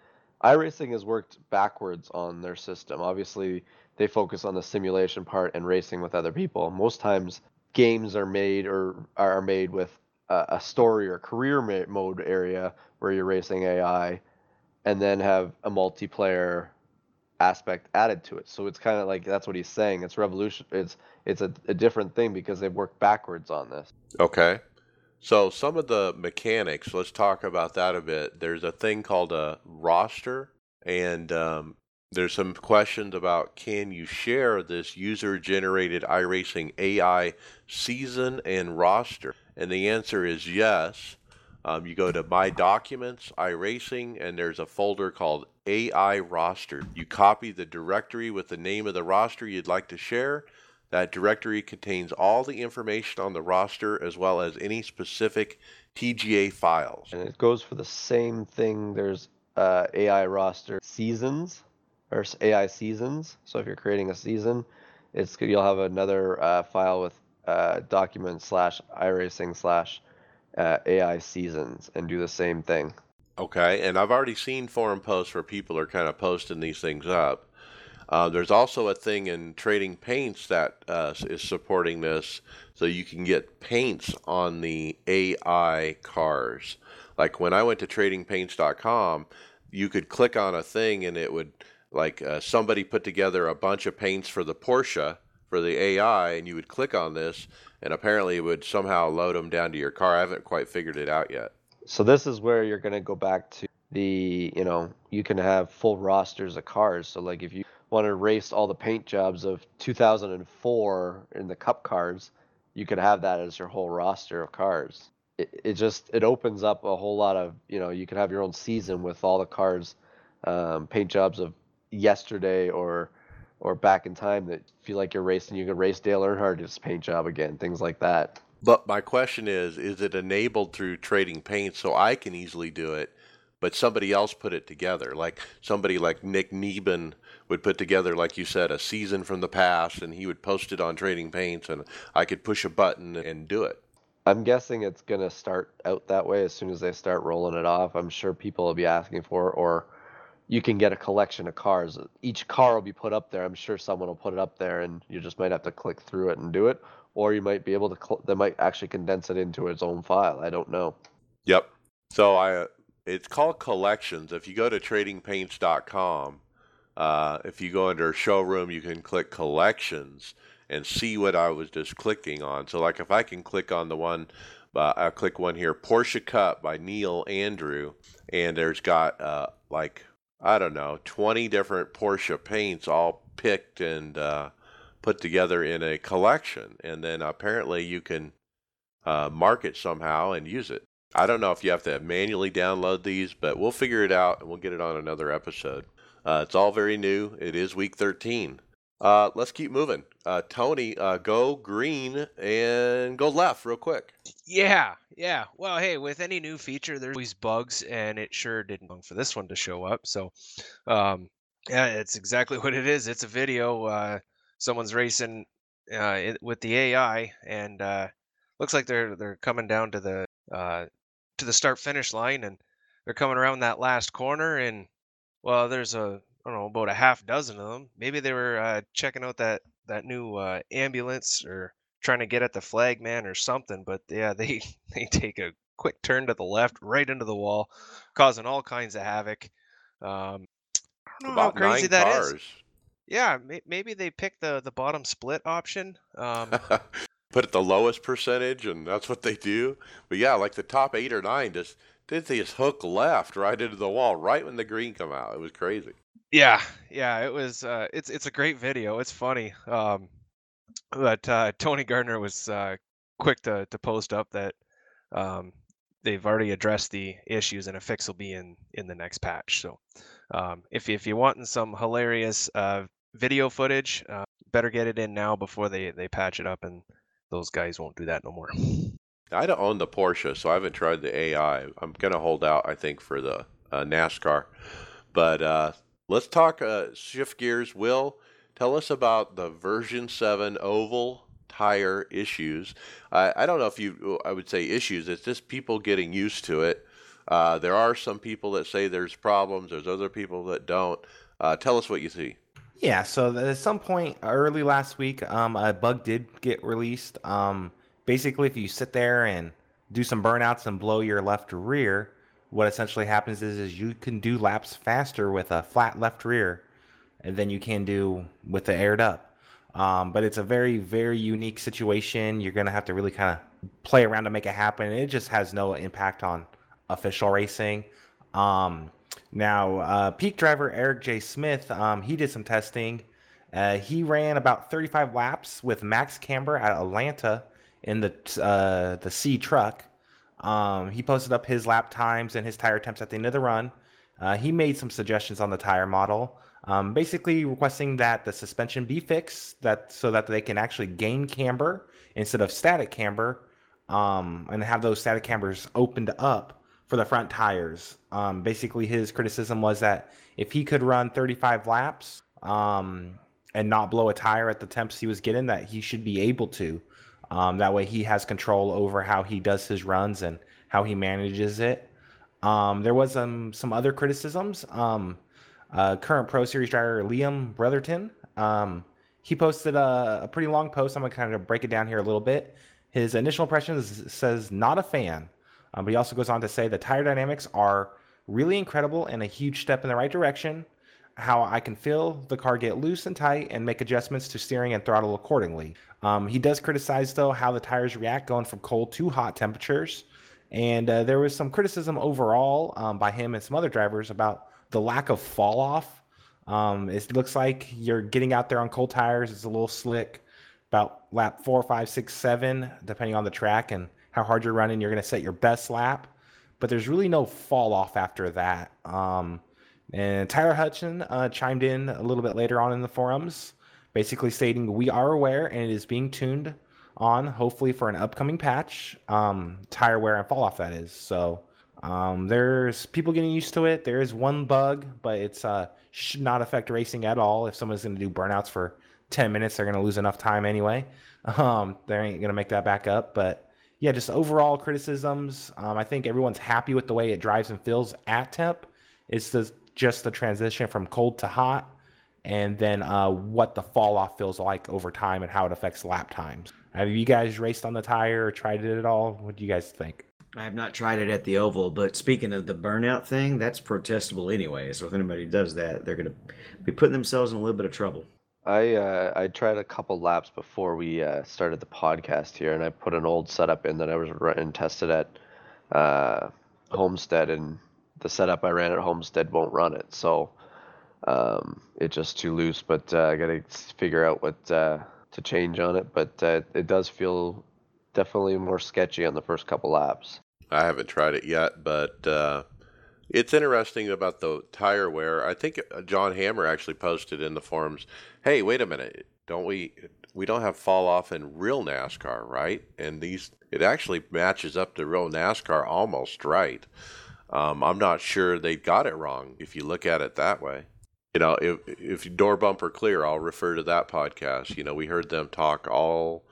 iRacing has worked backwards on their system. Obviously, they focus on the simulation part and racing with other people. Most times, games are made or are made with a, a story or career mode area where you're racing AI, and then have a multiplayer aspect added to it. So it's kind of like that's what he's saying. It's revolution. It's it's a, a different thing because they've worked backwards on this. Okay. So some of the mechanics, let's talk about that a bit. There's a thing called a roster, and um, there's some questions about can you share this user generated iRacing AI season and roster? And the answer is yes. Um, you go to My Documents, iRacing, and there's a folder called AI Roster. You copy the directory with the name of the roster you'd like to share. That directory contains all the information on the roster as well as any specific TGA files. And it goes for the same thing. There's uh, AI roster seasons or AI seasons. So if you're creating a season, it's you'll have another uh, file with uh, document slash iRacing slash uh, AI seasons and do the same thing. Okay, and I've already seen forum posts where people are kind of posting these things up. Uh, there's also a thing in Trading Paints that uh, is supporting this, so you can get paints on the AI cars. Like when I went to TradingPaints.com, you could click on a thing and it would like uh, somebody put together a bunch of paints for the Porsche for the AI, and you would click on this, and apparently it would somehow load them down to your car. I haven't quite figured it out yet. So this is where you're going to go back to the, you know, you can have full rosters of cars. So like if you want to race all the paint jobs of 2004 in the cup cars, you could have that as your whole roster of cars. It, it just it opens up a whole lot of you know you can have your own season with all the cars, um, paint jobs of yesterday or or back in time that feel like you're racing, you can race Dale Earnhardt's paint job again, things like that. But my question is, is it enabled through trading paint so I can easily do it, but somebody else put it together? Like somebody like Nick Neben would put together, like you said, a season from the past, and he would post it on Trading Paints, and I could push a button and do it. I'm guessing it's going to start out that way as soon as they start rolling it off. I'm sure people will be asking for it, or you can get a collection of cars. Each car will be put up there. I'm sure someone will put it up there, and you just might have to click through it and do it, or you might be able to. Cl- they might actually condense it into its own file. I don't know. Yep. So I, it's called collections. If you go to tradingpaints.com, uh, if you go under showroom, you can click collections and see what I was just clicking on. So like if I can click on the one, uh, I'll click one here, Porsche Cup by Neil Andrew, and there's got uh, like I don't know, 20 different Porsche paints all picked and uh, put together in a collection. And then apparently you can uh, mark it somehow and use it. I don't know if you have to manually download these, but we'll figure it out and we'll get it on another episode. Uh, it's all very new. It is week 13. Uh, let's keep moving. Uh, Tony, uh, go green and go left real quick. Yeah, yeah. Well, hey, with any new feature, there's always bugs, and it sure didn't come for this one to show up. So, um, yeah, it's exactly what it is. It's a video. Uh, someone's racing uh, with the AI, and uh, looks like they're they're coming down to the to the start finish line, and they're coming around that last corner, and well, there's a I don't know about a half dozen of them. Maybe they were uh, checking out that that new uh, ambulance or trying to get at the flag man or something. But yeah, they they take a quick turn to the left, right into the wall, causing all kinds of havoc. Um, I don't know About how crazy that is. cars. Yeah, may, maybe they picked the the bottom split option. Um, Put at the lowest percentage, and that's what they do. But yeah, like the top eight or nine just did they just hook left right into the wall right when the green come out. It was crazy. Yeah, yeah, it was. Uh, it's it's a great video. It's funny. Um, but uh, Tony Gardner was uh, quick to to post up that um, they've already addressed the issues and a fix will be in in the next patch. So um, if if you're wanting some hilarious uh, video footage, uh, better get it in now before they they patch it up and those guys won't do that no more. I don't own the Porsche, so I haven't tried the AI. I'm gonna hold out, I think, for the uh, NASCAR. But uh, let's talk uh, shift gears. Will tell us about the version seven oval tire issues. I I don't know if you, I would say issues. It's just people getting used to it. Uh, there are some people that say there's problems. There's other people that don't. Uh, tell us what you see. Yeah, so at some point early last week, um, a bug did get released. Um, basically, if you sit there and do some burnouts and blow your left rear, what essentially happens is, is you can do laps faster with a flat left rear than you can do with the aired up. Um, but it's a very, very unique situation. You're to have to really kind of play around to make it happen. It just has no impact on official racing. Um, now, uh, peak driver Eric J. Smith, um, he did some testing. Uh, he ran about 35 laps with Max Camber at Atlanta in the uh, the C truck. Um, he posted up his lap times and his tire temps at the end of the run. Uh, he made some suggestions on the tire model, um, basically requesting that the suspension be fixed, that so that they can actually gain camber instead of static camber, um, and have those static cambers opened up for the front tires. Um, basically, his criticism was that if he could run 35 laps um, and not blow a tire at the temps he was getting, that he should be able to. Um, that way, he has control over how he does his runs and how he manages it. Um, there was um, some other criticisms. Um, uh, current Pro Series driver Liam Brotherton, um, he posted a, a pretty long post. I'm gonna kind of break it down here a little bit. His initial impressions says not a fan, um, but he also goes on to say the tire dynamics are really incredible and a huge step in the right direction. How I can feel the car get loose and tight and make adjustments to steering and throttle accordingly. Um, he does criticize though how the tires react going from cold to hot temperatures. And uh, there was some criticism overall um, by him and some other drivers about the lack of fall off. Um, it looks like you're getting out there on cold tires. It's a little slick. About lap four, five, six, seven, depending on the track and how hard you're running, you're going to set your best lap. But there's really no fall off after that. Um, and Tyler Hudson uh, chimed in a little bit later on in the forums, basically stating, We are aware and it is being tuned on, hopefully for an upcoming patch. Um, tire wear and fall off, that is. So um, there's people getting used to it. There is one bug, but it's uh, should not affect racing at all. If someone's going to do burnouts for 10 minutes, they're going to lose enough time anyway. Um, they ain't going to make that back up. But yeah, just overall criticisms. Um, I think everyone's happy with the way it drives and feels at temp. It's the, just the transition from cold to hot, and then uh, what the fall off feels like over time and how it affects lap times. Have you guys raced on the tire or tried it at all? What do you guys think? I have not tried it at the oval, but speaking of the burnout thing, that's protestable anyway. So if anybody does that, they're going to be putting themselves in a little bit of trouble. I uh, I tried a couple laps before we uh, started the podcast here, and I put an old setup in that I was running tested at uh, Homestead, and the setup I ran at Homestead won't run it, so um, it's just too loose. But uh, I got to figure out what uh, to change on it. But uh, it does feel definitely more sketchy on the first couple laps. I haven't tried it yet, but uh, it's interesting about the tire wear. I think uh, John Hammer actually posted in the forums, "Hey, wait a minute, don't we? We don't have fall off in real NASCAR, right? And these, it actually matches up to real NASCAR almost right. Um, I'm not sure they got it wrong if you look at it that way. You know, if if door bumper clear, I'll refer to that podcast. You know, we heard them talk all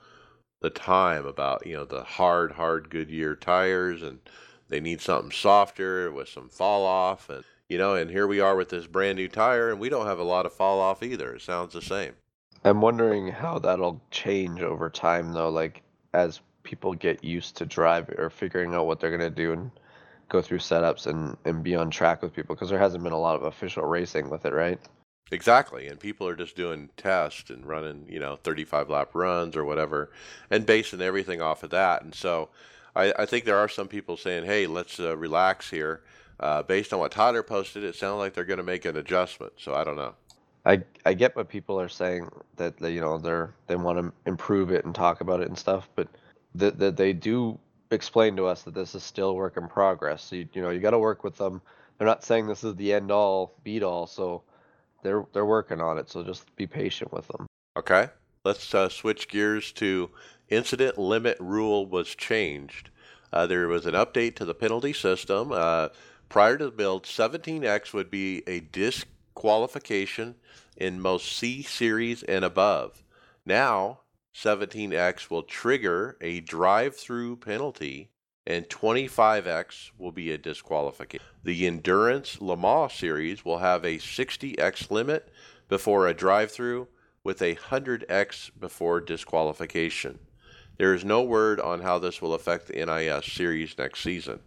the time about you know the hard, hard Goodyear tires and they need something softer with some fall off and you know and here we are with this brand new tire and we don't have a lot of fall off either it sounds the same I'm wondering how that'll change over time, though, like as people get used to driving or figuring out what they're gonna do and go through setups and and be on track with people because there hasn't been a lot of official racing with it, right? Exactly, and people are just doing tests and running, you know, 35 lap runs or whatever, and basing everything off of that. And so, I, I think there are some people saying, "Hey, let's uh, relax here." Uh, based on what Tyler posted, it sounds like they're going to make an adjustment. So I don't know. I I get what people are saying that they, you know they're they want to improve it and talk about it and stuff, but that that they do explain to us that this is still work in progress. So you, you know you got to work with them. They're not saying this is the end all beat all, so they're they're working on it. So just be patient with them. Okay, let's uh, switch gears to incident limit rule was changed. Uh, there was an update to the penalty system. Uh, prior to the build, 17x would be a disqualification in most C series and above. Now, 17x will trigger a drive through penalty and 25x will be a disqualification. The Endurance Le Mans series will have a 60x limit before a drive through with a 100x before disqualification. There is no word on how this will affect the NIS series next season.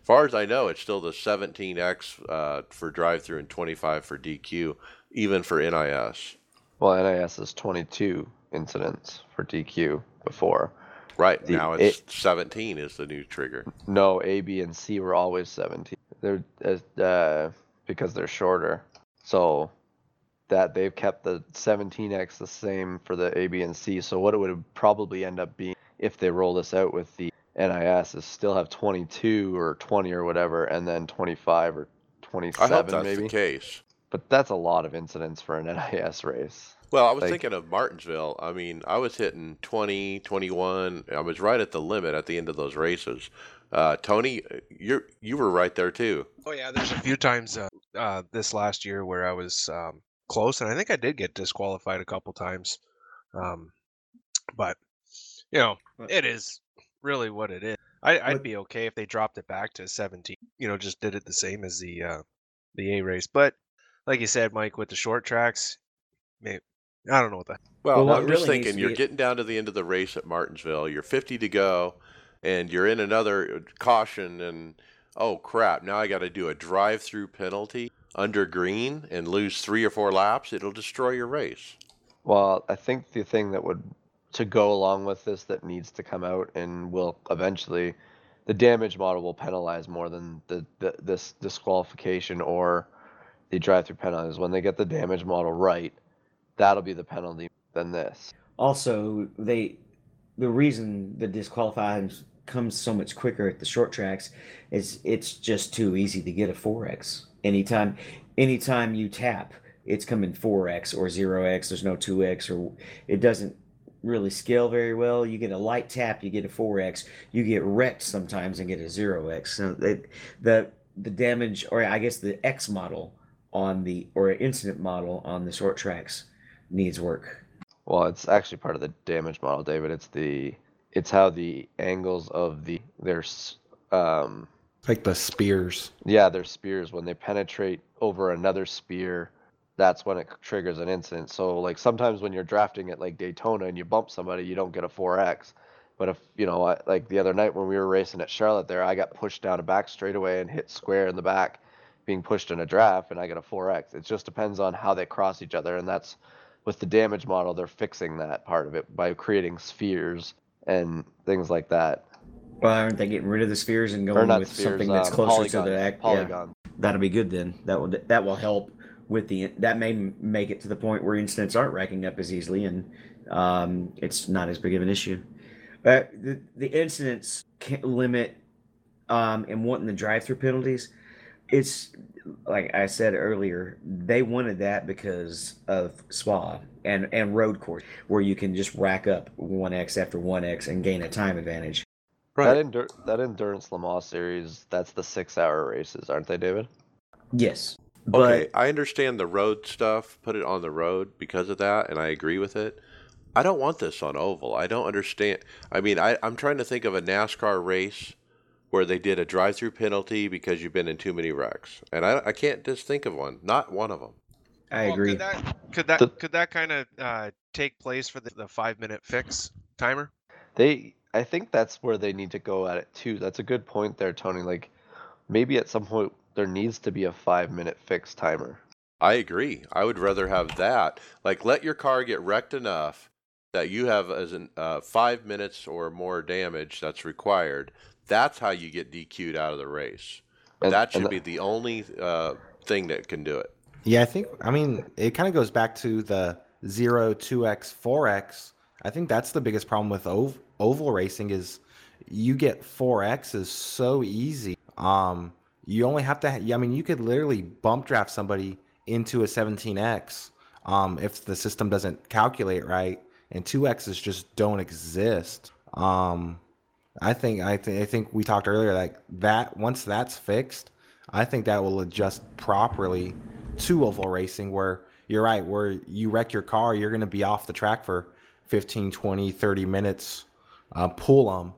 As far as I know, it's still the 17x uh, for drive through and 25 for DQ, even for NIS. Well, NIS is 22 incidents for DQ before. Right The- now, it's 17 is the new trigger. No, A, B, and C were always 17. They're uh, uh, because they're shorter. So that they've kept the 17x the same for the A, B, and C. So what it would probably end up being if they roll this out with the NIS is still have 22 or 20 or whatever, and then 25 or I 27 hope that's maybe. the case. But that's a lot of incidents for an NIS race. Well, I was Like- thinking of Martinsville. I mean, I was hitting 20, 21. I was right at the limit at the end of those races. Uh, Tony, you you were right there too. Oh yeah, there's a few times uh, uh, this last year where I was um, close, and I think I did get disqualified a couple times. Um, but you know, But- it is really what it is. I, I'd What- be okay if they dropped it back to 17. You know, just did it the same as the uh, the A race. But like you said, Mike, with the short tracks, maybe I don't know what the Well, Well, I'm just really needs thinking you're be- getting down to the end of the race at Martinsville. You're 50 to go, and you're in another uh, caution, and oh crap! Now I got to do a drive-through penalty under green and lose three or four laps. It'll destroy your race. Well, I think the thing that would to go along with this that needs to come out and will eventually the damage model will penalize more than the, the this disqualification or the drive-through penalties. When they get the damage model right, that'll be the penalty than this. Also, they the reason the disqualifying comes so much quicker at the short tracks is it's just too easy to get a 4x. Anytime anytime you tap, it's coming 4x or 0x, there's no 2x or it doesn't really scale very well. You get a light tap, you get a 4x. You get wrecked sometimes and get a 0x. So it, the the damage or I guess the X model on the or incident model on the short tracks needs work. Well, it's actually part of the damage model, David. It's the it's how the angles of the their um Like the spears. Yeah, their spears when they penetrate over another spear, that's when it triggers an incident. So like sometimes when you're drafting at like Daytona and you bump somebody, you don't get a 4x. But if you know, I, like the other night when we were racing at Charlotte, there I got pushed down a back straightaway and hit square in the back, being pushed in a draft, and I got a 4x. It just depends on how they cross each other, and that's with the damage model. They're fixing that part of it by creating spheres and things like that. Well, aren't they getting rid of the spheres and going with spheres, something that's um, closer to the act? Yeah, that'll be good then. That will that will help with the that may make it to the point where incidents aren't racking up as easily and um, it's not as big of an issue. But the the incidents limit um, and wanting the drive-through penalties, it's like I said earlier, they wanted that because of SPA and and road course where you can just rack up one x after one x and gain a time advantage. That endur- that endurance Le Mans series, that's the six-hour races, aren't they, David? Yes, but Okay, I understand the road stuff. Put it on the road because of that, and I agree with it. I don't want this on oval. I don't understand. I mean, I, I'm trying to think of a NASCAR race where they did a drive-through penalty because you've been in too many wrecks, and I, I can't just think of one. Not one of them. I Well, agree. Could that could that The- could that kind of uh, take place for the, the five minute fix timer? They, I think that's where they need to go at it too. That's a good point there, Tony. Like maybe at some point there needs to be a five minute fix timer. I agree. I would rather have that. Like, let your car get wrecked enough that you have as an uh, five minutes or more damage that's required. That's how you get DQ'd out of the race. And- that should and be the only uh, thing that can do it. Yeah, I think. I mean, it kind of goes back to the zero, two x, four x. I think that's the biggest problem with ov- oval racing is you get four x's so easy. Um, you only have to. Ha- I mean, you could literally bump draft somebody into a 17x um, if the system doesn't calculate right, and two x's just don't exist. Um, I think I, th- I think we talked earlier like that. Once that's fixed, I think that will adjust properly to oval racing where you're right where you wreck your car you're going to be off the track for 15 20 30 minutes uh, pull them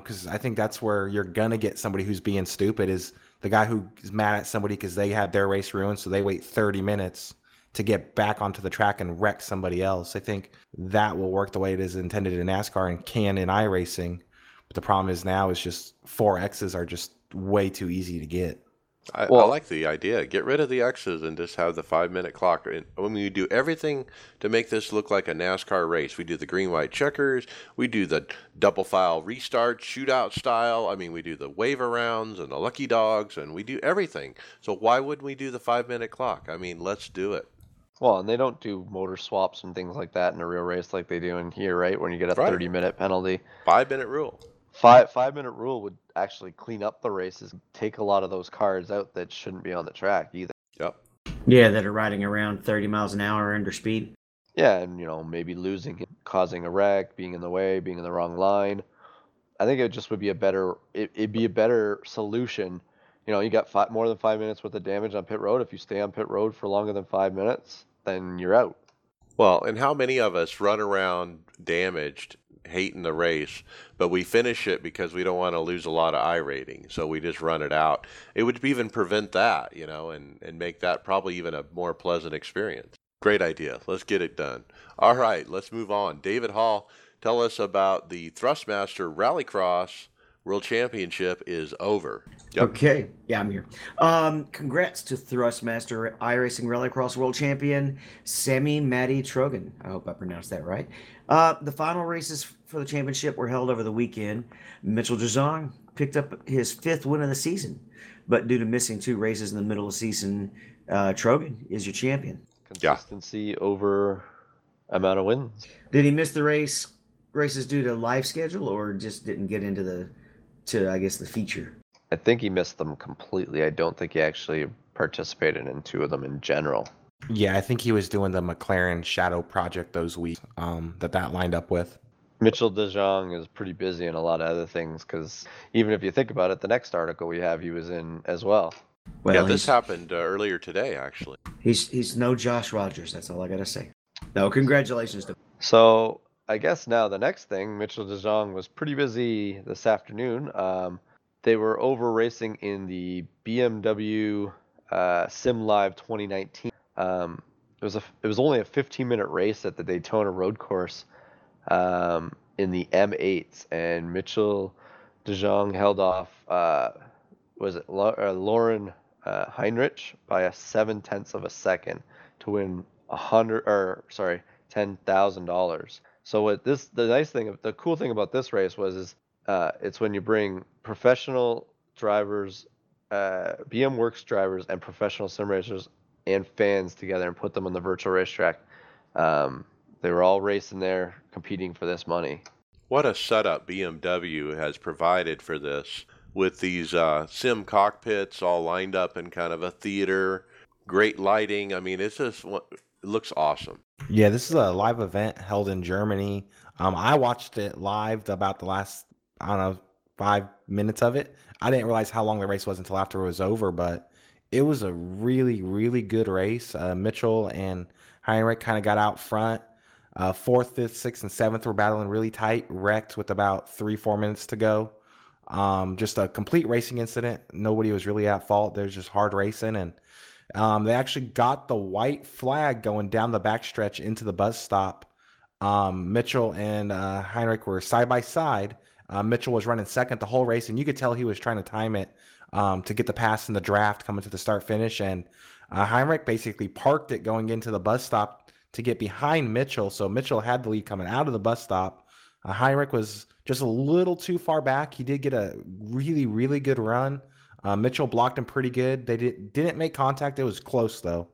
because i think that's where you're going to get somebody who's being stupid is the guy who is mad at somebody because they had their race ruined so they wait 30 minutes to get back onto the track and wreck somebody else i think that will work the way it is intended in nascar and can in iRacing but the problem is now is just four x's are just way too easy to get I, I like the idea. Get rid of the X's and just have the five minute clock. And when we do everything to make this look like a NASCAR race, we do the green white checkers, we do the double file restart, shootout style. I mean, we do the wave arounds and the lucky dogs, and we do everything. So why wouldn't we do the five minute clock? I mean, let's do it. Well, and they don't do motor swaps and things like that in a real race like they do in here, right? When you get a Right. 30 minute penalty. Five minute rule. Five five minute rule would actually clean up the races, take a lot of those cars out that shouldn't be on the track either. Yep. Yeah, that are riding around 30 miles an hour under speed. Yeah, and you know maybe losing, causing a wreck, being in the way, being in the wrong line. I think it just would be a better. It, it'd be a better solution. You know, you got five, more than five minutes worth of damage on pit road. If you stay on pit road for longer than five minutes, then you're out. Well, and how many of us run around damaged, hating the race, but we finish it because we don't want to lose a lot of I rating, so we just run it out. It would even prevent that, you know, and, and make that probably even a more pleasant experience. Great idea. Let's get it done. All right, let's move on. David Hall, tell us about the Thrustmaster Rallycross World Championship is over. Yep. Okay. Yeah, I'm here. Um, congrats to Thrustmaster iRacing Rallycross World Champion Sami-Matti Trogen. I hope I pronounced that right. Uh, the final races for the championship were held over the weekend. Mitchell DeJong picked up his fifth win of the season, but due to missing two races in the middle of the season, uh, Trogen is your champion. Yeah. Consistency over amount of wins. Did he miss the race races due to life schedule, or just didn't get into the to I guess the feature? I think he missed them completely. I don't think he actually participated in two of them in general. Yeah, I think he was doing the McLaren Shadow Project those weeks um, that that lined up with. Mitchell DeJong is pretty busy in a lot of other things because even if you think about it, the next article we have he was in as well. Well, yeah, this happened uh, earlier today, actually. he's he's no Josh Rogers. That's all I gotta say. No, congratulations to So I guess now the next thing, Mitchell DeJong was pretty busy this afternoon. Um, they were over racing in the BMW uh, Sim Live 2019. Um, it was a it was only a 15 minute race at the Daytona Road Course um, in the M8s, and Mitchell DeJong held off. Uh, was it Lau- uh, Laurin uh, Heinrich by a seven tenths of a second to win a hundred or sorry ten thousand dollars. So what this the nice thing the cool thing about this race was is uh, it's when you bring professional drivers, uh, BM Works drivers, and professional sim racers and fans together and put them on the virtual racetrack. Um, they were all racing there, competing for this money. What a setup BMW has provided for this with these uh, sim cockpits all lined up in kind of a theater, great lighting. I mean, it's just it looks awesome. Yeah, this is a live event held in Germany. Um, I watched it live about the last, I don't know, five minutes of it. I didn't realize how long the race was until after it was over, but it was a really, really good race. Uh, Mitchell and Heinrich kind of got out front. Uh, fourth, fifth, sixth, and seventh were battling really tight, wrecked with about three, four minutes to go. Um, just a complete racing incident. Nobody was really at fault. There's just hard racing, and um, they actually got the white flag going down the backstretch into the bus stop um, Mitchell and uh, Heinrich were side by side. Uh, Mitchell was running second the whole race, and you could tell he was trying to time it um, to get the pass in the draft coming to the start finish. And uh, Heinrich basically parked it going into the bus stop to get behind Mitchell. So Mitchell had the lead coming out of the bus stop. Uh, Heinrich was just a little too far back. He did get a really, really good run. Uh, Mitchell blocked him pretty good. They did, didn't make contact. It was close though.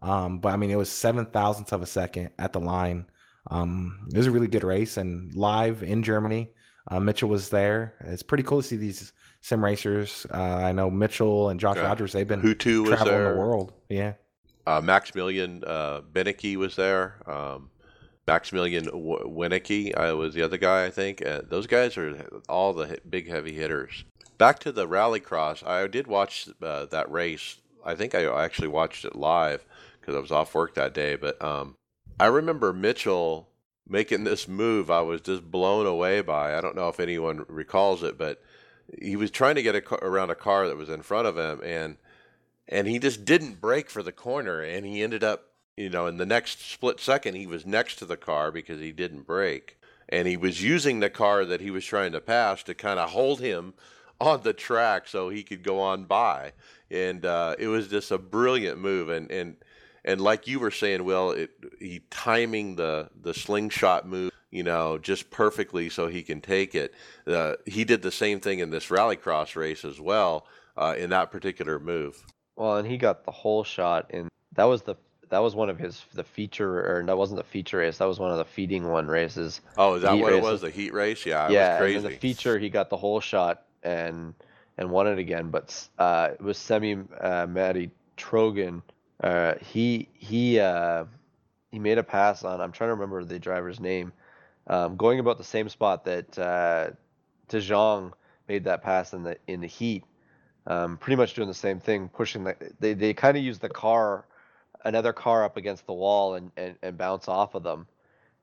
Um, but I mean, it was seven thousandths of a second at the line. Um, it was a really good race and live in Germany. Uh, Mitchell was there. It's pretty cool to see these sim racers. Uh, I know Mitchell and Josh. Rogers. They've been Hutu was traveling there. the world. Yeah. Uh, Maximilian uh, was there. Um, Maximilian w- Winnicke uh, was the other guy, I think. Uh, those guys are all the hit- big heavy hitters. Back to the rallycross, I did watch uh, that race. I think I actually watched it live because I was off work that day. But um, I remember Mitchell making this move. I was just blown away by. I don't know if anyone recalls it, but he was trying to get a, around a car that was in front of him, and and he just didn't brake for the corner and he ended up you know in the next split second he was next to the car because he didn't brake. And he was using the car that he was trying to pass to kind of hold him on the track so he could go on by. And uh, it was just a brilliant move and and and like you were saying will it he timing the the slingshot move you know just perfectly so he can take it uh, he did the same thing in this rallycross race as well uh, in that particular move Well, and he got the whole shot, and that was the that was one of his the feature, or that wasn't the feature race. That was one of the feeding one races. Oh, is that what it was? The heat race? Yeah, it yeah, was and crazy. then the feature he got the whole shot and and won it again. But uh, it was Semi uh, Matty Trogen. Uh, he he uh, he made a pass on. I'm trying to remember the driver's name. Um, going about the same spot that uh, De Jong made that pass in the in the heat. Um, pretty much doing the same thing, pushing the. They they kind of use the car, another car up against the wall and and, and bounce off of them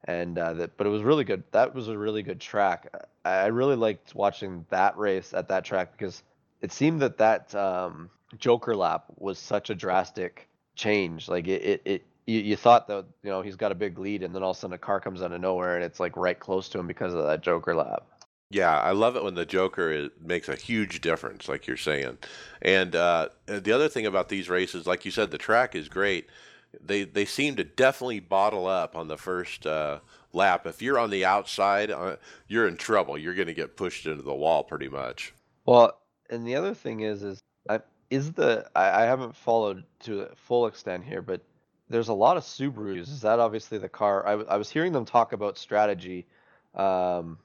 and uh, that but it was really good that was a really good track i, I really liked watching that race at that track because it seemed that that um, joker lap was such a drastic change like it, it, it you, you thought that you know he's got a big lead and then all of a sudden a car comes out of nowhere and it's like right close to him because of that joker lap yeah, I love it when the Joker is, makes a huge difference, like you're saying. And uh, the other thing about these races, like you said, the track is great. They they seem to definitely bottle up on the first uh, lap. If you're on the outside, uh, you're in trouble. You're going to get pushed into the wall pretty much. Well, and the other thing is, is I, is the I, I haven't followed to a full extent here, but there's a lot of Subarus. Is that obviously the car? I, w- I was hearing them talk about strategy. Um,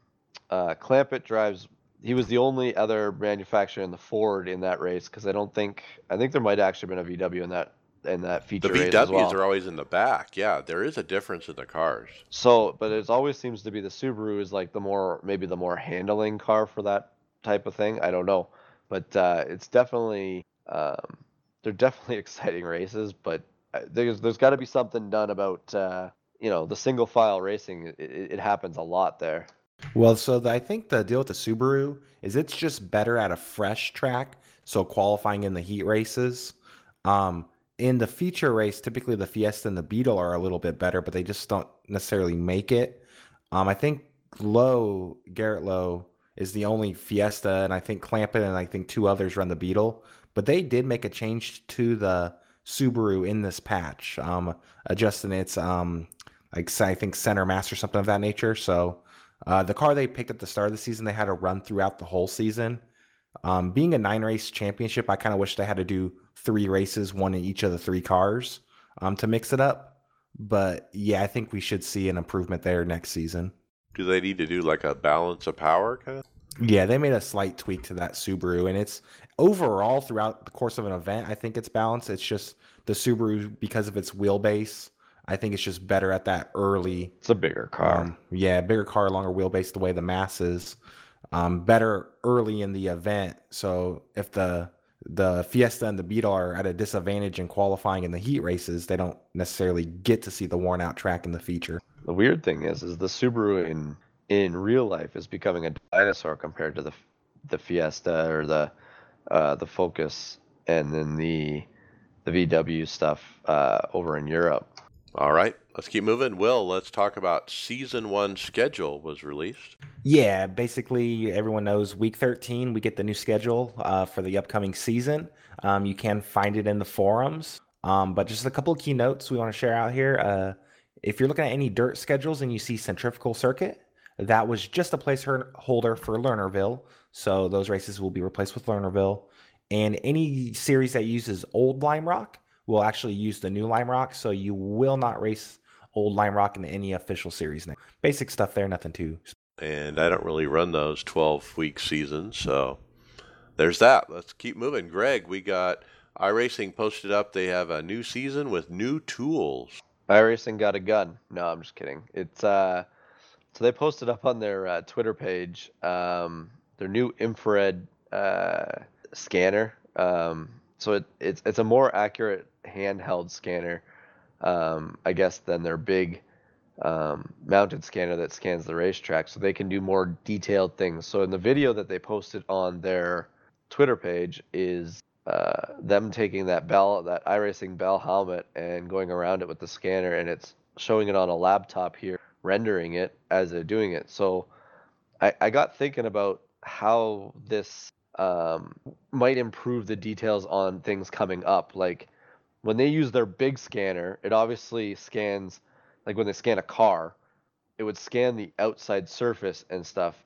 uh, Clampett drives. He was the only other manufacturer in the Ford in that race because I don't think I think there might have actually been a VW in that in that The feature race VWs well. are always in the back. Yeah, there is a difference in the cars. So, but it always seems to be the Subaru is like the more maybe the more handling car for that type of thing. I don't know, but uh, it's definitely um, they're definitely exciting races. But there's there's got to be something done about uh, you know the single file racing. It, it, happens a lot there. Well, so the, I think the deal with the Subaru is it's just better at a fresh track. So qualifying in the heat races, um, in the feature race, typically the Fiesta and the Beetle are a little bit better, but they just don't necessarily make it. Um, I think Lowe, Garrett Lowe, is the only Fiesta, and I think Clampett and I think two others run the Beetle. But they did make a change to the Subaru in this patch, um, adjusting its um, like I think center mass or something of that nature. So uh, the car they picked at the start of the season, they had to run throughout the whole season. Um, being a nine race championship, I kind of wish they had to do three races, one in each of the three cars, um, to mix it up. But yeah, I think we should see an improvement there next season. Do they need to do like a balance of power kind of? Yeah, they made a slight tweak to that Subaru, and it's overall throughout the course of an event. I think it's balanced. It's just the Subaru because of its wheelbase. I think it's just better at that early It's a bigger car. Um, yeah, bigger car, longer wheelbase, the way the mass is. Um, better early in the event. So if the the Fiesta and the Beetle are at a disadvantage in qualifying in the heat races, they don't necessarily get to see the worn out track in the feature. The weird thing is, is the Subaru in in real life is becoming a dinosaur compared to the the Fiesta or the uh, the Focus, and then the the VW stuff uh, over in Europe. All right. let's keep moving. Will, let's talk about season one schedule was released. Yeah, basically everyone knows week 13 we get the new schedule uh, for the upcoming season. Um, you can find it in the forums, um, but just a couple of key notes we want to share out here. Uh, if you're looking at any dirt schedules and you see centrifugal circuit, that was just a placeholder for Lernerville. So those races will be replaced with Lernerville. And any series that uses old Lime Rock will actually use the new Lime Rock. So you will not race old Lime Rock in any official series now. Basic stuff there, nothing too. And I don't really run those 12 week seasons. So there's that. Let's keep moving. Greg, we got iRacing posted up. They have a new season with new tools. iRacing got a gun. No, I'm just kidding. It's uh, so they posted up on their uh, Twitter page um, their new infrared uh, scanner. Um, so it, it's it's a more accurate handheld scanner, um, I guess, than their big um, mounted scanner that scans the racetrack. So they can do more detailed things. So in the video that they posted on their Twitter page is uh, them taking that bell, that iRacing bell helmet, and going around it with the scanner, and it's showing it on a laptop here, rendering it as they're doing it. So I, I got thinking about how this um, might improve the details on things coming up. Like when they use their big scanner, it obviously scans, like when they scan a car, it would scan the outside surface and stuff.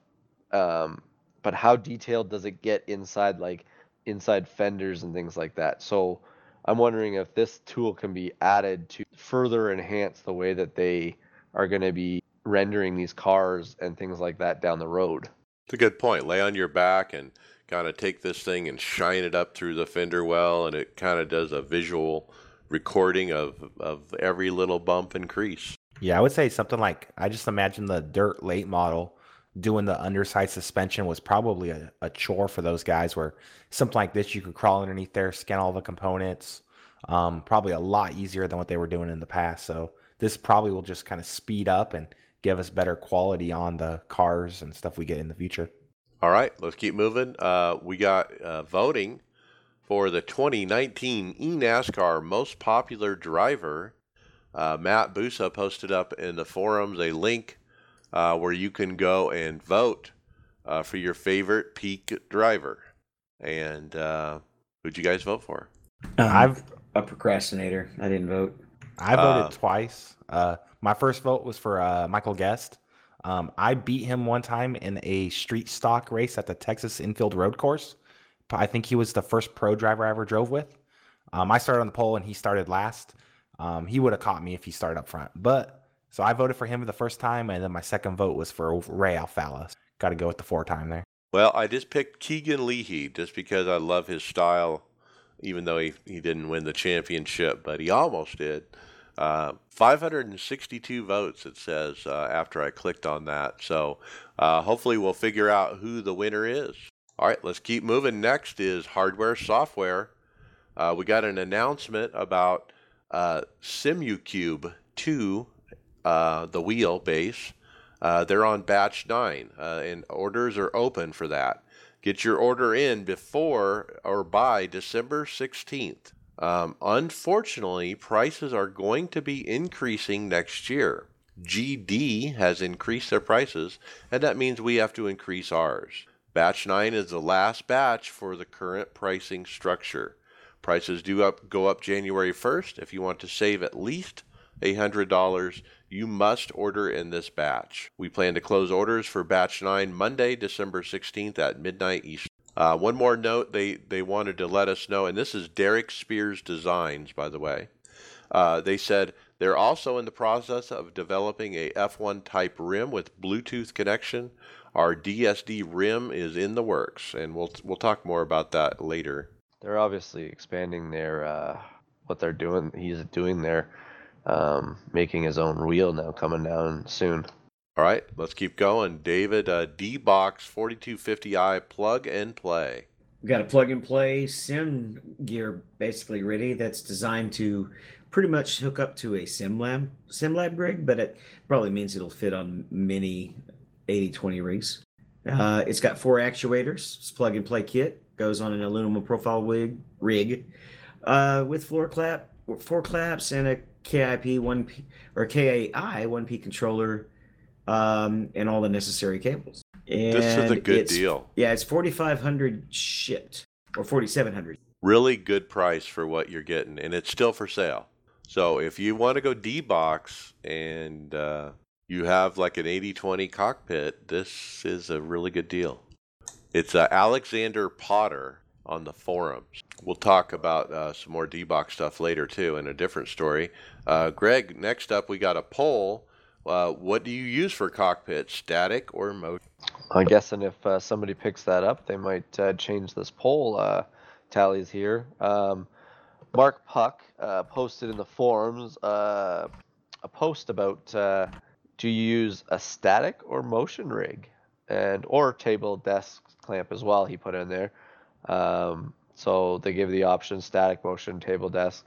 Um, but how detailed does it get inside, like inside fenders and things like that? So I'm wondering if this tool can be added to further enhance the way that they are going to be rendering these cars and things like that down the road. It's a good point. Lay on your back and kind of take this thing and shine it up through the fender well, and it kind of does a visual recording of, of every little bump and crease. Yeah, I would say something like I just imagine the dirt late model doing the underside suspension was probably a, a chore for those guys where something like this you could crawl underneath there, scan all the components. Um, probably a lot easier than what they were doing in the past. So this probably will just kind of speed up and give us better quality on the cars and stuff we get in the future. All right, let's keep moving. Uh, we got uh, voting for the 2019 eNASCAR Most Popular Driver. Uh, Matt Busa posted up in the forums a link uh, where you can go and vote uh, for your favorite peak driver. And uh, who'd you guys vote for? Um, I've a procrastinator. I didn't vote. I voted twice. my first vote was for Michael Guest. Um, I beat him one time in a street stock race at the Texas Infield Road Course. I think he was the first pro driver I ever drove with. Um, I started on the pole and he started last. Um, he would have caught me if he started up front. But so I voted for him the first time, and then my second vote was for Ray Alfalla. Got to go with the four time there. Well, I just picked Keegan Leahy just because I love his style, even though he, he didn't win the championship, but he almost did. Uh, 562 votes, it says, uh, after I clicked on that. So uh, hopefully we'll figure out who the winner is. All right, let's keep moving. Next is hardware software. Uh, we got an announcement about uh, SimuCube 2, uh, the wheel base. they're on batch 9, and orders are open for that. Get your order in before or by December 16th. Um, unfortunately, prices are going to be increasing next year. GD has increased their prices, and that means we have to increase ours. Batch 9 is the last batch for the current pricing structure. Prices do up go up January 1st. If you want to save at least $800, you must order in this batch. We plan to close orders for batch 9 Monday, December 16th at midnight Eastern. Uh, one more note they, they wanted to let us know, and this is Derek Spears Designs, by the way. Uh, they said they're also in the process of developing a F1 type rim with Bluetooth connection. Our DSD rim is in the works, and we'll we'll talk more about that later. They're obviously expanding their uh, what they're doing. He's doing there, um, making his own wheel now, coming down soon. All right, let's keep going. David, uh, D-Box 4250i plug and play. We've got a plug and play sim gear basically ready that's designed to pretty much hook up to a SimLab SimLab rig, but it probably means it'll fit on many 8020 rigs. Uh, it's got four actuators. It's plug and play kit. Goes on an aluminum profile wig rig uh, with floor clap, four claps, and a KIP one P or KAI one P controller, um, and all the necessary cables. And This is a good deal. Yeah, it's forty five hundred shipped or forty seven hundred. Really good price for what you're getting, and it's still for sale. So if you want to go D box and uh, you have like an 80-20 cockpit, this is a really good deal. It's uh, Alexander Potter on the forums. We'll talk about uh, some more D box stuff later too in a different story. Uh, Greg, next up we got a poll. Uh, what do you use for cockpit, static or motion? I'm guessing if uh, somebody picks that up, they might uh, change this poll uh, tallies here. Um, Mark Puck uh, posted in the forums uh, a post about do you use a static or motion rig, and or table desk clamp as well. He put in there. Um, so they give the option static, motion, table desk.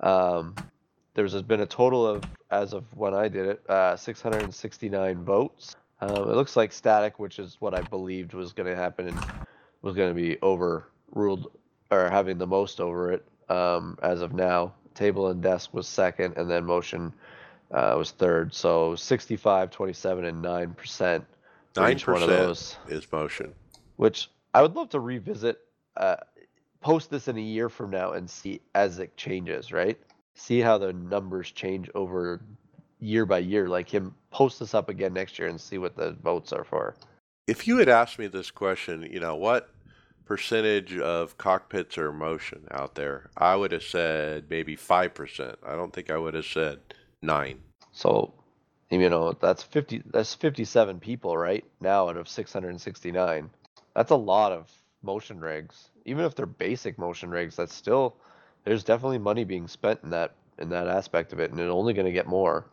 Um, there's been a total of, as of when I did it, uh, 669 votes. Um, it looks like static, which is what I believed was going to happen and was going to be overruled or having the most over it um, as of now. Table and desk was second, and then motion uh, was third. So 65, 27, and 9% for each one of 9% those is motion. which I would love to revisit. Uh, post this in a year from now and see as it changes, right? See how the numbers change over year by year. Like him, post this up again next year and see what the votes are for. If you had asked me this question, you know, what percentage of cockpits are motion out there? I would have said maybe 5%. I don't think I would have said 9. So, you know, that's fifty. That's fifty-seven people, right? Now out of six hundred and sixty-nine. That's a lot of motion rigs. Even if they're basic motion rigs, that's still there's definitely money being spent in that in that aspect of it, and it's only going to get more.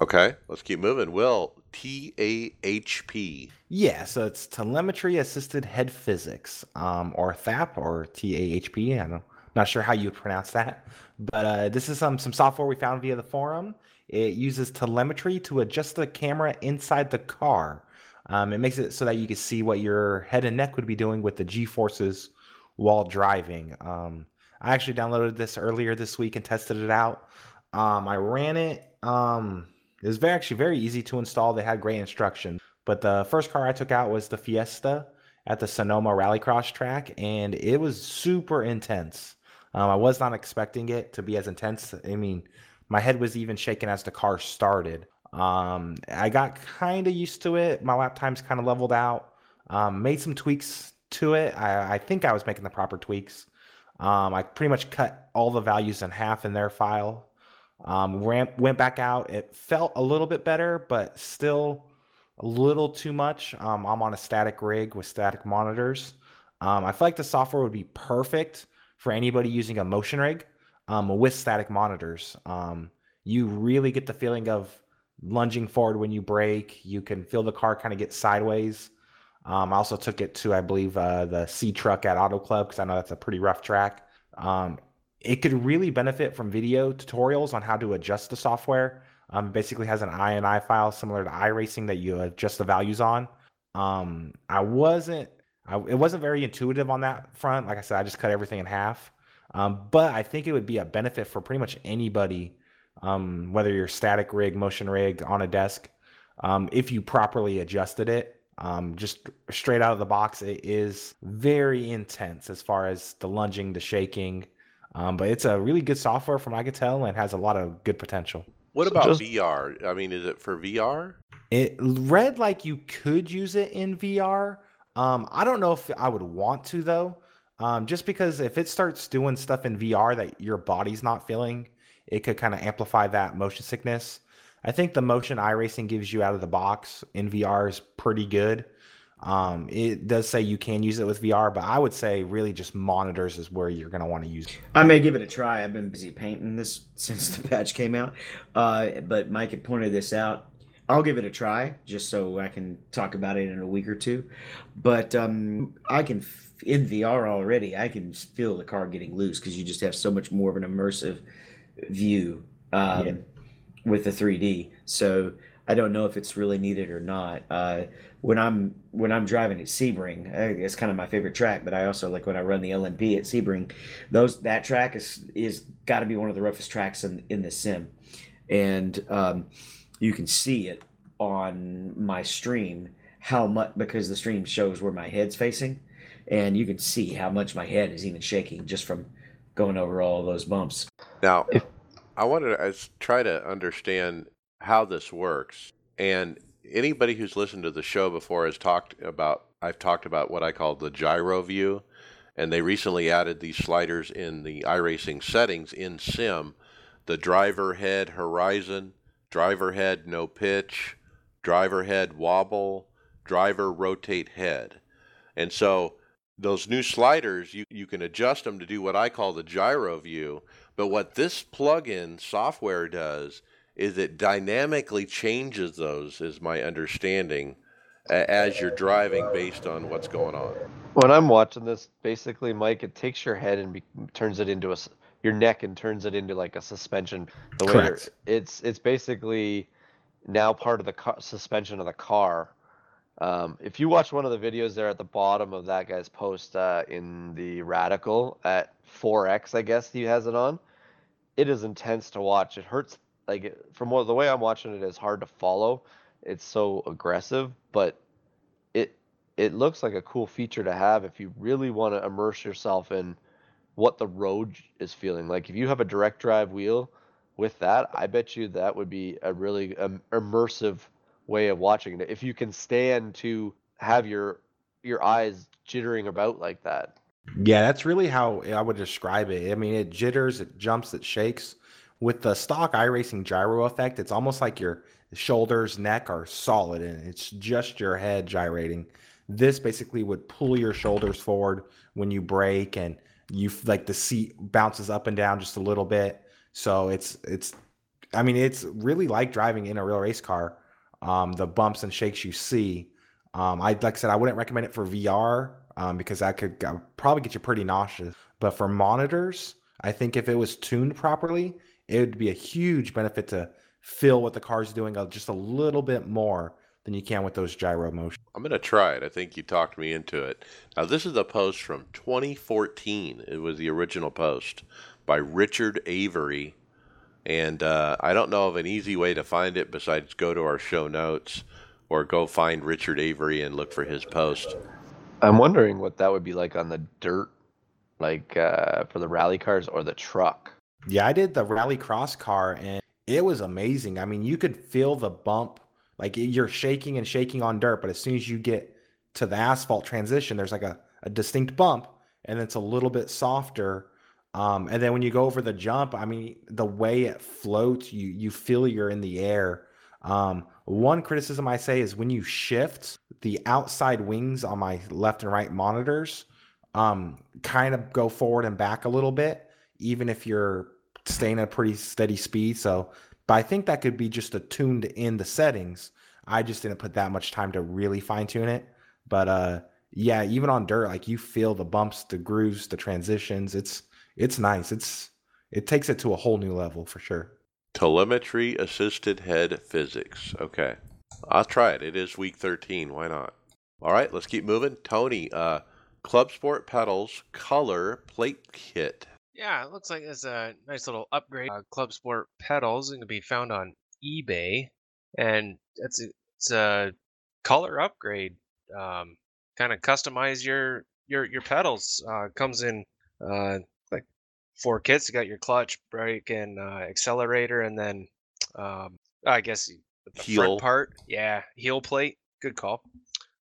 Okay, let's keep moving. Will, TAHP. Yeah, so it's telemetry assisted head physics, um, or THAP or TAHP. I don't, not sure how you would pronounce that, but uh, this is some some software we found via the forum. It uses telemetry to adjust the camera inside the car. Um, it makes it so that you can see what your head and neck would be doing with the G forces while driving. Um, I actually downloaded this earlier this week and tested it out. Um, I ran it. Um, it was very actually very easy to install. They had great instructions. But the first car I took out was the Fiesta at the Sonoma Rallycross track, and it was super intense. Um, I was not expecting it to be as intense. I mean, my head was even shaking as the car started. Um, I got kind of used to it. My lap times kind of leveled out. Um, made some tweaks to it. I, I think I was making the proper tweaks. Um, I pretty much cut all the values in half in their file. Um, ran, went back out. It felt a little bit better, but still a little too much. Um, I'm on a static rig with static monitors. Um, I feel like the software would be perfect for anybody using a motion rig um, with static monitors. Um, you really get the feeling of lunging forward when you brake. You can feel the car kind of get sideways. Um, I also took it to, I believe, uh, the C truck at Auto Club because I know that's a pretty rough track. Um, it could really benefit from video tutorials on how to adjust the software. Um, basically has an INI file similar to iRacing that you adjust the values on. Um, I wasn't, I, it wasn't very intuitive on that front. Like I said, I just cut everything in half. Um, but I think it would be a benefit for pretty much anybody, um, whether you're static rig, motion rig, on a desk, um, if you properly adjusted it. Um, just straight out of the box, it is very intense as far as the lunging, the shaking. Um, but it's a really good software from I could tell and has a lot of good potential. What So about just- VR? I mean, is it for VR? It read like you could use it in VR. Um, I don't know if I would want to though. Um, just because if it starts doing stuff in VR that your body's not feeling, it could kind of amplify that motion sickness. I think the motion iRacing gives you out of the box in VR is pretty good. Um, it does say you can use it with VR, but I would say really just monitors is where you're going to want to use it. I may give it a try. I've been busy painting this since the patch came out, uh, but Mike had pointed this out. I'll give it a try just so I can talk about it in a week or two. But um, I can in VR already. I can feel the car getting loose because you just have so much more of an immersive view um, Yeah. With the 3D. So I don't know if it's really needed or not. Uh, when I'm when I'm driving at Sebring, it's kind of my favorite track. But I also like when I run the LMP at Sebring. Those that track is is got to be one of the roughest tracks in in the sim, and um, you can see it on my stream how much because the stream shows where my head's facing, and you can see how much my head is even shaking just from going over all those bumps. Now, If- I wanted to try to understand how this works. And anybody who's listened to the show before has talked about, I've talked about what I call the gyro view. And they recently added these sliders in the iRacing settings in Sim the driver head horizon, driver head no pitch, driver head wobble, driver rotate head. And so those new sliders, you, you can adjust them to do what I call the gyro view. But what this plugin software does is it dynamically changes those, is my understanding, as you're driving based on what's going on. When I'm watching this, basically, Mike, it takes your head and be, turns it into a s- your neck and turns it into like a suspension. The Correct. it's it's basically now part of the car, suspension of the car. Um, if you watch one of the videos there at the bottom of that guy's post uh, in the Radical at 4x, I guess he has it on. It is intense to watch. It hurts. Like from what the way I'm watching it is hard to follow. It's so aggressive, but it it looks like a cool feature to have if you really want to immerse yourself in what the road is feeling like. If you have a direct drive wheel with that, I bet you that would be a really um, immersive way of watching it. If you can stand to have your your eyes jittering about like that. Yeah, that's really how I would describe it. I mean, it jitters, it jumps, it shakes. With the stock iRacing gyro effect, it's almost like your shoulders, neck are solid and it's just your head gyrating. This basically would pull your shoulders forward when you brake and you like the seat bounces up and down just a little bit. So it's it's I mean, it's really like driving in a real race car. Um, the bumps and shakes you see. Um, I like I said, I wouldn't recommend it for VR um, because that could probably get you pretty nauseous. But for monitors, I think if it was tuned properly, it would be a huge benefit to feel what the car's doing just a little bit more than you can with those gyro motions. I'm going to try it. I think you talked me into it. Now, this is a post from 2014. It was the original post by Richard Avery. And uh, I don't know of an easy way to find it besides go to our show notes or go find Richard Avery and look for his post. I'm wondering what that would be like on the dirt, like uh, for the rally cars or the truck. Yeah, I did the rally cross car and it was amazing. I mean, you could feel the bump. Like you're shaking and shaking on dirt, but as soon as you get to the asphalt transition, there's like a, a distinct bump and it's a little bit softer. Um, and then when you go over the jump, I mean, the way it floats, you you feel you're in the air. Um, one criticism I say is when you shift, the outside wings on my left and right monitors um, kind of go forward and back a little bit, even if you're staying at a pretty steady speed. So, but I think that could be just attuned in the settings. I just didn't put that much time to really fine tune it. But uh, yeah, even on dirt, like you feel the bumps, the grooves, the transitions. It's it's nice. It's it takes it to a whole new level for sure. Telemetry assisted head physics. Okay. I'll try it. It is week 13. Why not? All right, let's keep moving. Tony, uh, Club Sport Pedals Color Plate Kit. Yeah, it looks like it's a nice little upgrade. Uh, Club Sport pedals it can be found on eBay, and it's a, it's a color upgrade. Um, kind of customize your your your pedals. Uh, comes in uh, like four kits. You got your clutch, brake, and uh, accelerator, and then um, I guess the Heel. front part. Yeah, heel plate. Good call.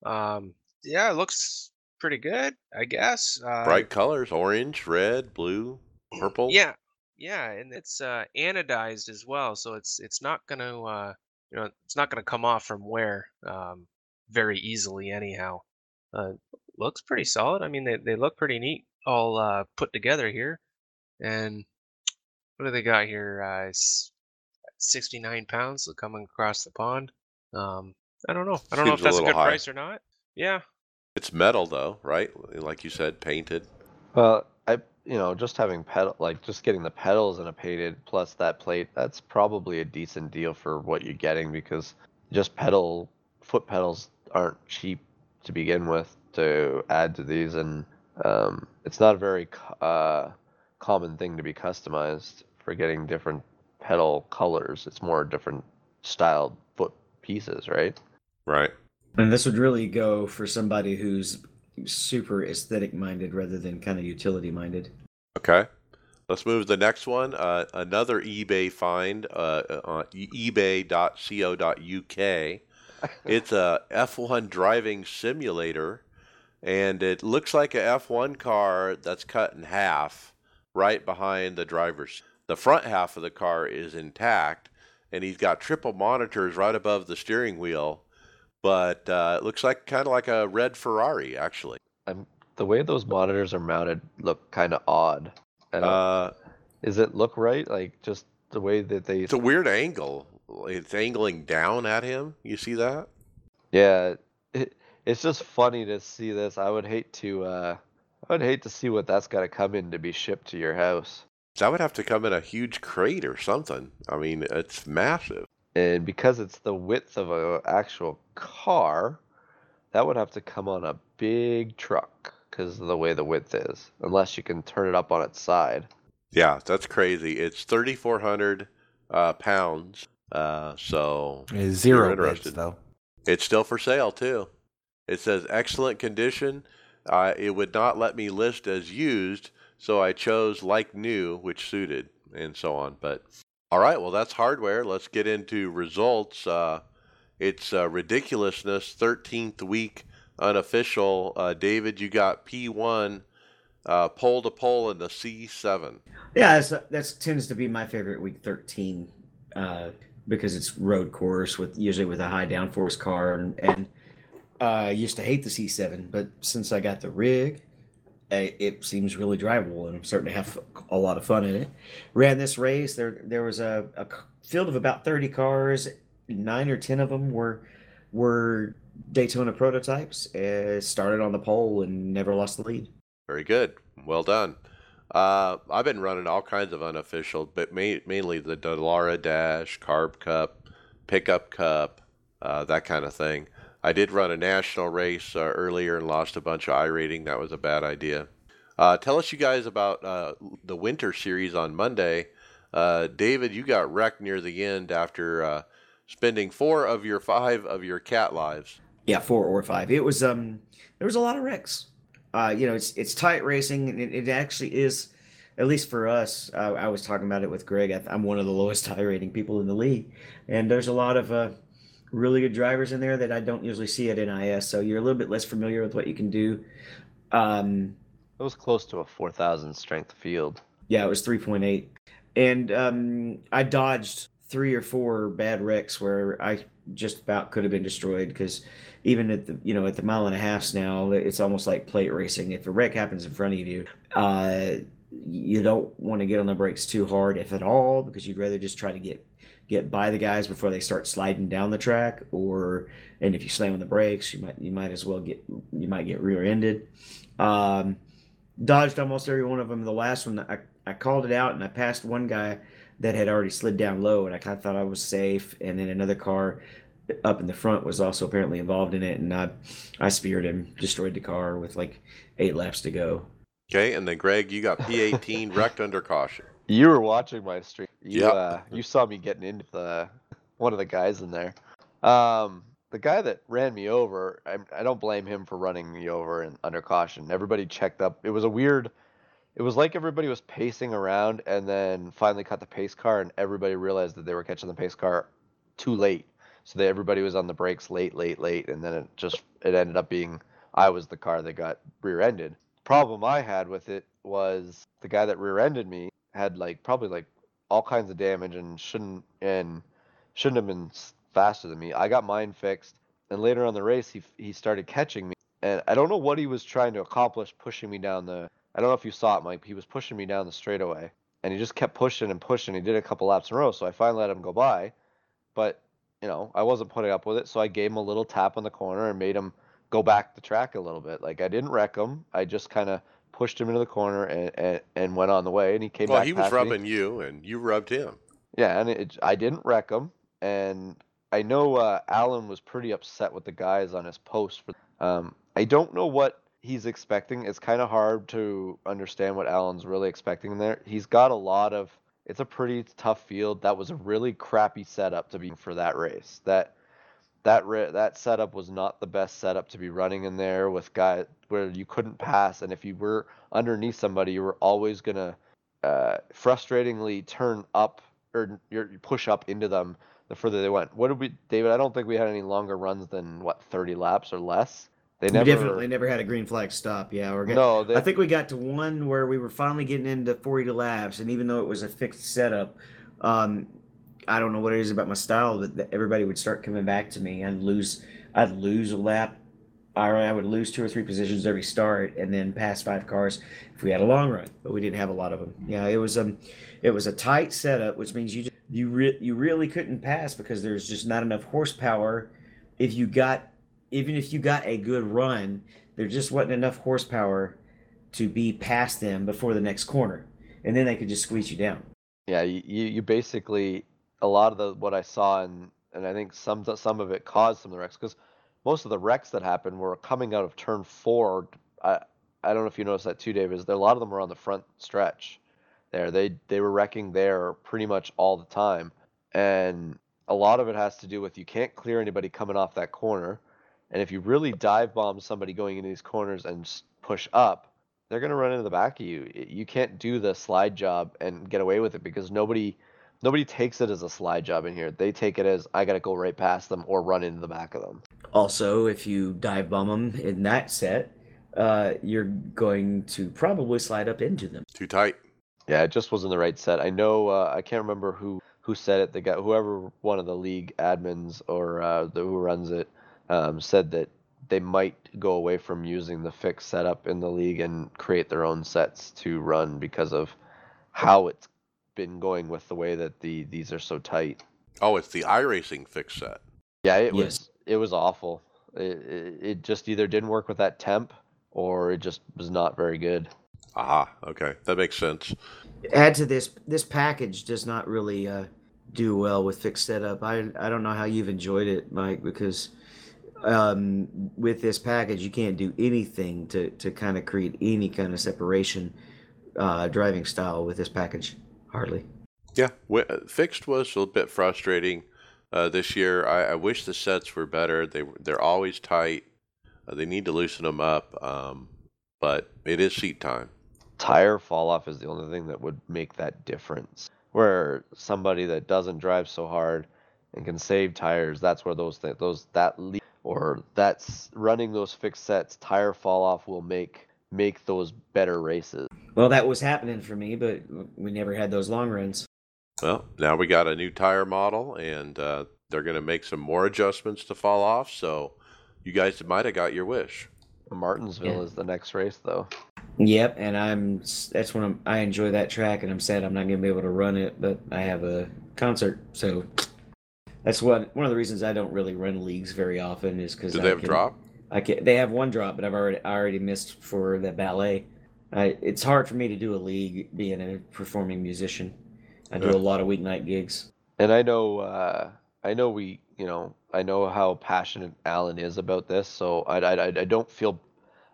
Um, yeah, it looks pretty good. I guess. Uh, Bright colors orange, red, blue, purple. yeah, yeah, and it's uh, anodized as well, so it's it's not gonna uh, you know it's not gonna come off from wear um, very easily anyhow. Uh, looks pretty solid. I mean, they they look pretty neat, all uh, put together here. And what do they got here? Uh, 69 pounds so coming across the pond. Um, I don't know. I don't know if that's a, little good high. price or not. Yeah, It's metal though, right? Like you said, painted. Well, I you know just having pedal like just getting the pedals and a painted plus that plate that's probably a decent deal for what you're getting because just pedal foot pedals aren't cheap to begin with to add to these, and um, it's not a very uh, common thing to be customized for getting different pedal colors. It's more different styled foot pieces, right? Right. And this would really go for somebody who's super aesthetic minded rather than kind of utility minded. Okay. Let's move to the next one. Uh, another eBay find uh, on ebay.co.uk. It's a F1 driving simulator, and it looks like a F1 car that's cut in half right behind the driver's. The front half of the car is intact, and he's got triple monitors right above the steering wheel, but uh, it looks like kind of like a red Ferrari, actually. I'm, the way those monitors are mounted look kind of odd. Uh, Is it look right? Like just the way that they It's a weird angle. It's angling down at him. You see that? Yeah, it, it's just funny to see this. I would hate to uh I would hate to see what that's got to come in to be shipped to your house. That would have to come in a huge crate or something. I mean, it's massive. And because it's the width of an actual car, that would have to come on a big truck because of the way the width is. Unless you can turn it up on its side. Yeah, that's crazy. It's 3,400 uh, pounds. Uh, so It's zero You're bits though. it's still for sale too. It says excellent condition. Uh, it would not let me list as used, so I chose like new, which suited, and so on. But all right, well that's hardware. Let's get into results. Uh, it's uh, ridiculousness. 13th week unofficial. Uh, David, you got P1 uh, pole to pole in the C7. Yeah, that's, that's tends to be my favorite week 13 uh, because it's road course with usually with a high downforce car and, and I used to hate the C7, but since I got the rig, it seems really drivable and I'm starting to have a lot of fun in it. Ran this race. There there was a field of about 30 cars. Nine or ten of them were were Daytona prototypes. Uh, started on the pole and never lost the lead. Very good. Well done. Uh, I've been running all kinds of unofficial, but ma- mainly the Dallara Dash, Carb Cup, Pickup Cup, uh, that kind of thing. I did run a national race uh, earlier and lost a bunch of iRating. That was a bad idea. Uh, tell us, you guys, about uh, the winter series on Monday. Uh, David, you got wrecked near the end after uh, spending four of your five of your cat lives. Yeah, four or five. It was um there was a lot of wrecks. Uh, you know, it's it's tight racing, and it, it actually is, at least for us. I was talking about it with Greg. I, I'm one of the lowest iRating people in the league, and there's a lot of really good drivers in there that I don't usually see at NIS. So you're a little bit less familiar with what you can do. Um, It was close to a 4,000 strength field. yeah, it was 3.8. And um, I dodged three or four bad wrecks where I just about could have been destroyed because even at the you know at the mile and a halfs now, it's almost like plate racing. If a wreck happens in front of you, uh, you don't want to get on the brakes too hard, if at all, because you'd rather just try to get get by the guys before they start sliding down the track. Or and if you slam on the brakes, you might you might as well get you might get rear-ended. Um, dodged almost every one of them. The last one, I, I called it out and I passed one guy that had already slid down low, and I kind of thought I was safe. And then another car up in the front was also apparently involved in it, and I, I speared him, destroyed the car with like eight laps to go. Okay, and then Greg, you got P18 wrecked under caution. You were watching my stream. You Yep. uh, you saw me getting into the one of the guys in there. Um, the guy that ran me over, I, I don't blame him for running me over and under caution. Everybody checked up. It was a weird. It was like everybody was pacing around and then finally caught the pace car, and everybody realized that they were catching the pace car too late. So that everybody was on the brakes late, late, late, and then it just it ended up being I was the car that got rear-ended. Problem I had with it was the guy that rear-ended me had like probably like all kinds of damage and shouldn't and shouldn't have been faster than me. I got mine fixed, and later on the race he he started catching me, and I don't know what he was trying to accomplish, pushing me down the. I don't know if you saw it, Mike. He was pushing me down the straightaway, and he just kept pushing and pushing. He did a couple laps in a row, so I finally let him go by, but you know I wasn't putting up with it, so I gave him a little tap on the corner and made him go back the track a little bit. Like I didn't wreck him. I just kind of pushed him into the corner and, and and went on the way, and he came Well, back. he was past me. rubbing you, and you rubbed him. Yeah, and it, I didn't wreck him, and I know uh, Alan was pretty upset with the guys on his post. For, um, I don't know what he's expecting. It's kind of hard to understand what Alan's really expecting there. He's got a lot of. It's a pretty tough field. That was a really crappy setup to be for that race. That that ra- that setup was not the best setup to be running in there with guys where you couldn't pass, and if you were underneath somebody, you were always gonna uh, frustratingly turn up or you push up into them the further they went. What did we, David? I don't think we had any longer runs than what 30 laps or less. They never, we definitely never had a green flag stop. Yeah, we're getting, no. They, I think we got to one where we were finally getting into 40 laps, and even though it was a fixed setup, um, I don't know what it is about my style, but everybody would start coming back to me. I'd lose, I'd lose a lap. I would lose two or three positions every start, and then pass five cars if we had a long run. But we didn't have a lot of them. Yeah, it was um, it was a tight setup, which means you you re- you really couldn't pass because there's just not enough horsepower. If you got even if you got a good run, there just wasn't enough horsepower to be past them before the next corner, and then they could just squeeze you down. Yeah, you you basically a lot of the what I saw and and I think some some of it caused some of the wrecks because most of the wrecks that happened were coming out of turn four. I I don't know if you noticed that too, David. Is there a lot of them were on the front stretch there. They they were wrecking there pretty much all the time, and a lot of it has to do with you can't clear anybody coming off that corner, and if you really dive bomb somebody going into these corners and push up, they're going to run into the back of you. You can't do the slide job and get away with it because nobody nobody takes it as a slide job in here. They take it as I got to go right past them or run into the back of them. Also, if you dive bomb them in that set, uh, you're going to probably slide up into them. Too tight. Yeah, it just wasn't the right set. I know uh, I can't remember who who said it. The guy, whoever one of the league admins or uh, the, who runs it, um, said that they might go away from using the fixed setup in the league and create their own sets to run because of how it's been going with the way that the these are so tight. Oh, it's the iRacing fixed set. Yeah, it yes. was it was awful. It, it, it just either didn't work with that temp or it just was not very good. Aha, okay, that makes sense. Add to this, this package does not really uh, do well with fixed setup. I I don't know how you've enjoyed it, Mike, because um, with this package you can't do anything to to kind of create any kind of separation uh, driving style with this package. Hardly. Yeah, uh, fixed was a little bit frustrating uh, this year. I, I, wish the sets were better. They they're always tight. Uh, they need to loosen them up. Um, but it is seat time tire fall off is the only thing that would make that difference. Where somebody that doesn't drive so hard and can save tires, that's where those th- those that lead or that's running those fixed sets tire fall off will make make those better races. Well, that was happening for me, but we never had those long runs. Well, now we got a new tire model, and uh, they're going to make some more adjustments to fall off. So you guys might have got your wish. Martinsville yeah. is the next race, though. Yep, and I'm that's when I'm, I enjoy that track, and I'm sad I'm not going to be able to run it, but I have a concert, so that's what one of the reasons I don't really run leagues very often is because do they I have can, drop? I can. They have one drop, but I've already I already missed for the ballet. I, it's hard for me to do a league being a performing musician. I do a lot of weeknight gigs. And I know, uh, I know we, you know, I know how passionate Alan is about this, so I, I, I don't feel,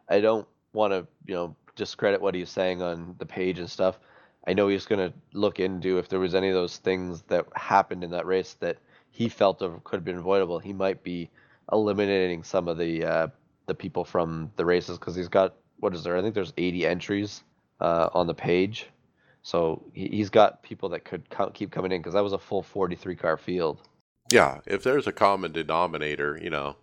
I don't want to, you know, discredit what he's saying on the page and stuff. I know he's going to look into if there was any of those things that happened in that race that he felt could have been avoidable. He might be eliminating some of the uh, the people from the races because he's got what is there? I think there's 80 entries uh, on the page, so he, has got people that could keep coming in because that was a full 43 car field. Yeah, if there's a common denominator, you know,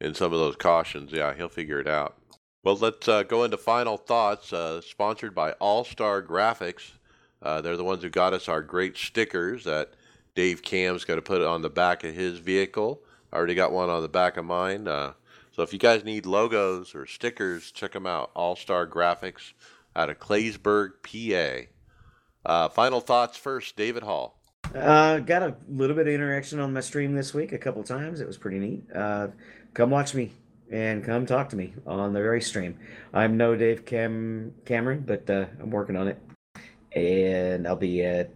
in some of those cautions, yeah, he'll figure it out. Well, let's uh, go into final thoughts. Uh, sponsored by All Star Graphics. Uh, they're the ones who got us our great stickers that Dave Cam's going to put on the back of his vehicle. I already got one on the back of mine. Uh, so if you guys need logos or stickers, check them out. All Star Graphics out of Claysburg, PA. Uh, final thoughts first, David Hall. Uh, got a little bit of interaction on my stream this week, a couple times. It was pretty neat. Uh, come watch me and come talk to me on the very stream. I'm no Dave Cam Cameron, but uh, I'm working on it, and I'll be at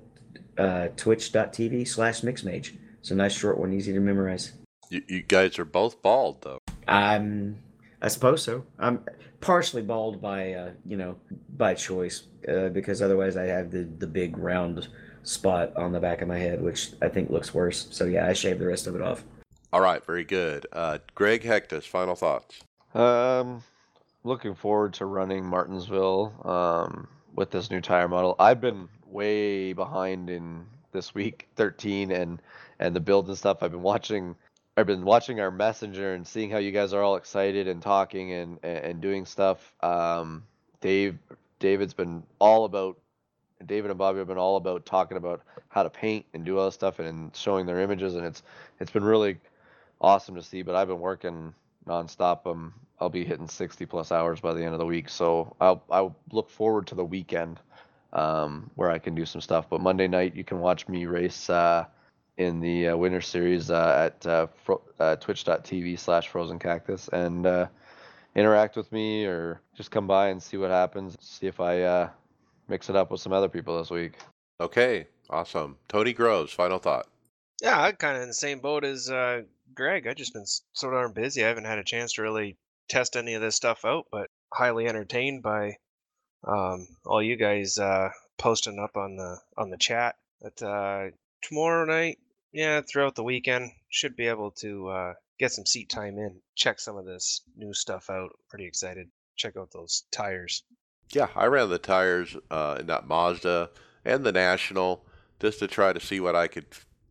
uh, twitch.tv slash mixmage. It's a nice short one, easy to memorize. You, you guys are both bald, though. I'm, I suppose so. I'm partially bald by, uh, you know, by choice, uh, because otherwise I have the the big round spot on the back of my head, which I think looks worse. So yeah, I shaved the rest of it off. All right, very good. Uh, Greg Hecktus, final thoughts. Um, looking forward to running Martinsville um, with this new tire model. I've been way behind in this week 13 and and the build and stuff. I've been watching I've been watching our messenger and seeing how you guys are all excited and talking and and doing stuff. Um, Dave David's been all about David and Bobby have been all about talking about how to paint and do all this stuff and, showing their images and it's it's been really awesome to see. But I've been working nonstop. Um, I'll be hitting 60 plus hours by the end of the week, so I'll I'll look forward to the weekend um, where I can do some stuff. But Monday night you can watch me race uh, in the uh, Winter Series uh, at uh, fro- uh, twitch.tv slash frozen cactus and uh, interact with me or just come by and see what happens. See if I uh, mix it up with some other people this week. Okay, awesome. Tony Groves, final thought. Yeah, I'm kind of in the same boat as uh, Greg. I've just been s- so darn busy. I haven't had a chance to really test any of this stuff out, but highly entertained by um, all you guys uh, posting up on the on the chat. But uh, tomorrow night, yeah, throughout the weekend, should be able to uh, get some seat time in, check some of this new stuff out. Pretty excited. Check out those tires. Yeah, I ran the tires uh, in that Mazda and the National just to try to see what I could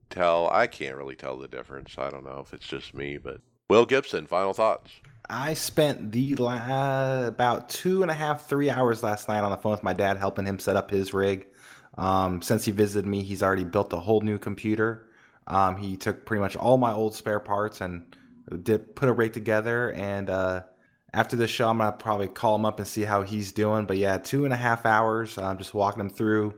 tell. I can't really tell the difference. I don't know if it's just me, but Will Gibson, final thoughts. I spent the la- about two and a half, three hours last night on the phone with my dad, helping him set up his rig. Um, since he visited me, he's already built a whole new computer. Um, he took pretty much all my old spare parts and did put a rig together. And uh, after this show, I'm gonna probably call him up and see how he's doing. But yeah, two and a half hours, um, just walking him through,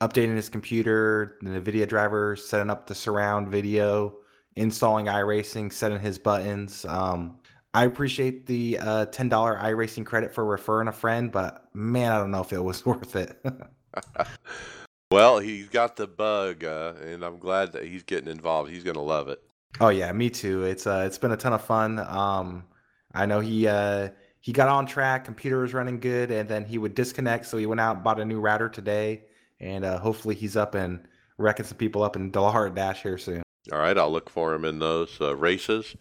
updating his computer, the NVIDIA driver, setting up the surround video, installing iRacing, setting his buttons. Um, I appreciate the uh, ten dollar iRacing credit for referring a friend, but man, I don't know if it was worth it. Well, he's got the bug, uh, and I'm glad that he's getting involved. He's going to love it. oh yeah, me too. It's uh, it's been a ton of fun. Um, I know he uh, he got on track, computer was running good, and then he would disconnect, so he went out and bought a new router today, and uh, hopefully he's up and wrecking some people up in Dallara Dash here soon. All right, I'll look for him in those uh, races.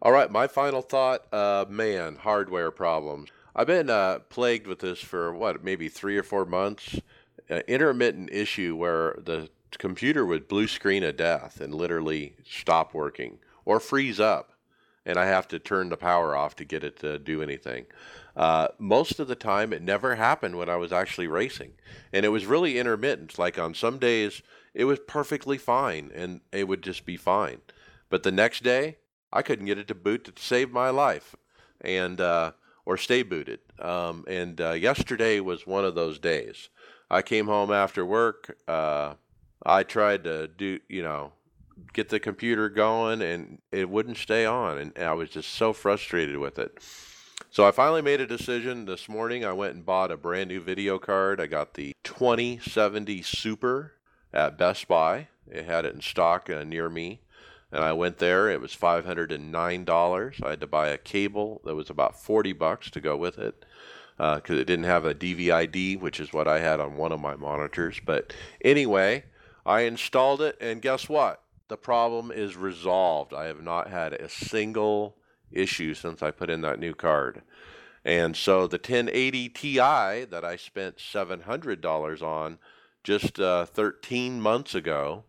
All right, my final thought uh, man, hardware problems. I've been uh, plagued with this for what, maybe three or four months. An intermittent issue where the computer would blue screen of death and literally stop working or freeze up, and I have to turn the power off to get it to do anything. Uh, most of the time, it never happened when I was actually racing, and it was really intermittent. Like on some days, it was perfectly fine, and it would just be fine. But the next day, I couldn't get it to boot to save my life, and uh, or stay booted. Um, and uh, yesterday was one of those days. I came home after work. Uh, I tried to do, you know, get the computer going, and it wouldn't stay on, and I was just so frustrated with it. So I finally made a decision this morning. I went and bought a brand new video card. I got the 2070 Super at Best Buy. It had it in stock uh, near me. And I went there. It was $509. I had to buy a cable that was about 40 bucks to go with it because it didn't have a DVI-D, which is what I had on one of my monitors. But anyway, I installed it, and guess what? The problem is resolved. I have not had a single issue since I put in that new card. And so the 1080 Ti that I spent $700 on just uh, 13 months ago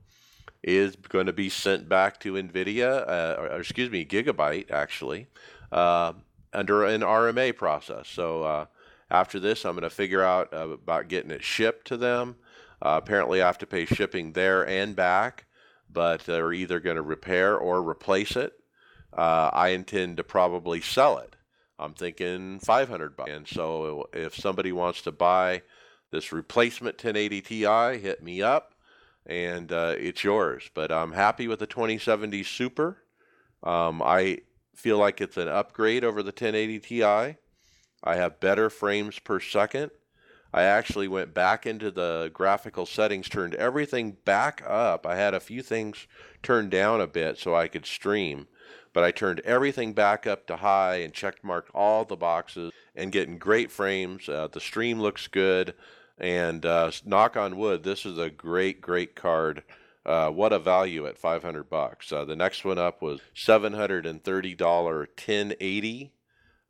is going to be sent back to NVIDIA, uh, or, or excuse me, Gigabyte actually, uh, under an RMA process. So uh, after this, I'm going to figure out uh, about getting it shipped to them. Uh, apparently, I have to pay shipping there and back, but they're either going to repair or replace it. Uh, I intend to probably sell it. I'm thinking 500 bucks. And so if somebody wants to buy this replacement 1080 Ti, hit me up and uh, it's yours. But I'm happy with the 2070 Super. Um, I feel like it's an upgrade over the 1080 Ti. I have better frames per second. I actually went back into the graphical settings, turned everything back up. I had a few things turned down a bit so I could stream, but I turned everything back up to high and check marked all the boxes and getting great frames. Uh, the stream looks good, and uh, knock on wood, this is a great, great card. Uh, what a value at 500 bucks. Uh, the next one up was $730 1080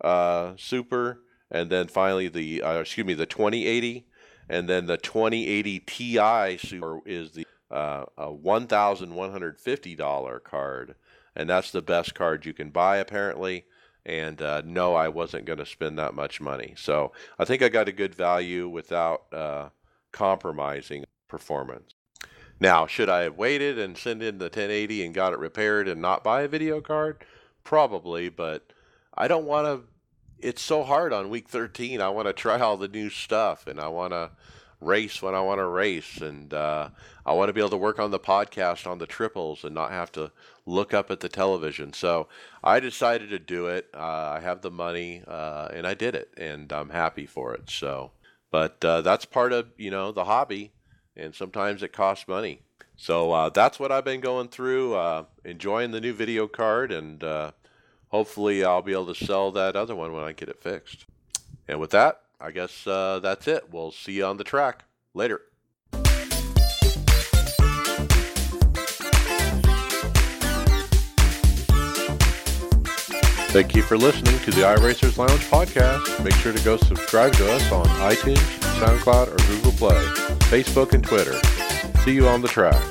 uh, Super and then finally the uh, excuse me the 2080 and then the 2080 Ti Super is the uh, a $1,150 card and that's the best card you can buy apparently and uh, no I wasn't going to spend that much money. So I think I got a good value without uh, compromising performance. Now should I have waited and sent in the 1080 and got it repaired and not buy a video card? Probably but I don't want to it's so hard on week 13. I want to try all the new stuff and I want to race when I want to race. And uh, I want to be able to work on the podcast on the triples and not have to look up at the television. So I decided to do it. Uh, I have the money uh, and I did it and I'm happy for it. So, but uh, that's part of, you know, the hobby and sometimes it costs money. So uh, that's what I've been going through, uh, enjoying the new video card and hopefully I'll be able to sell that other one when I get it fixed. And with that, I guess uh, that's it. We'll see you on the track. Later. Thank you for listening to the iRacers Lounge podcast. Make sure to go subscribe to us on iTunes, SoundCloud, or Google Play, Facebook, and Twitter. See you on the track.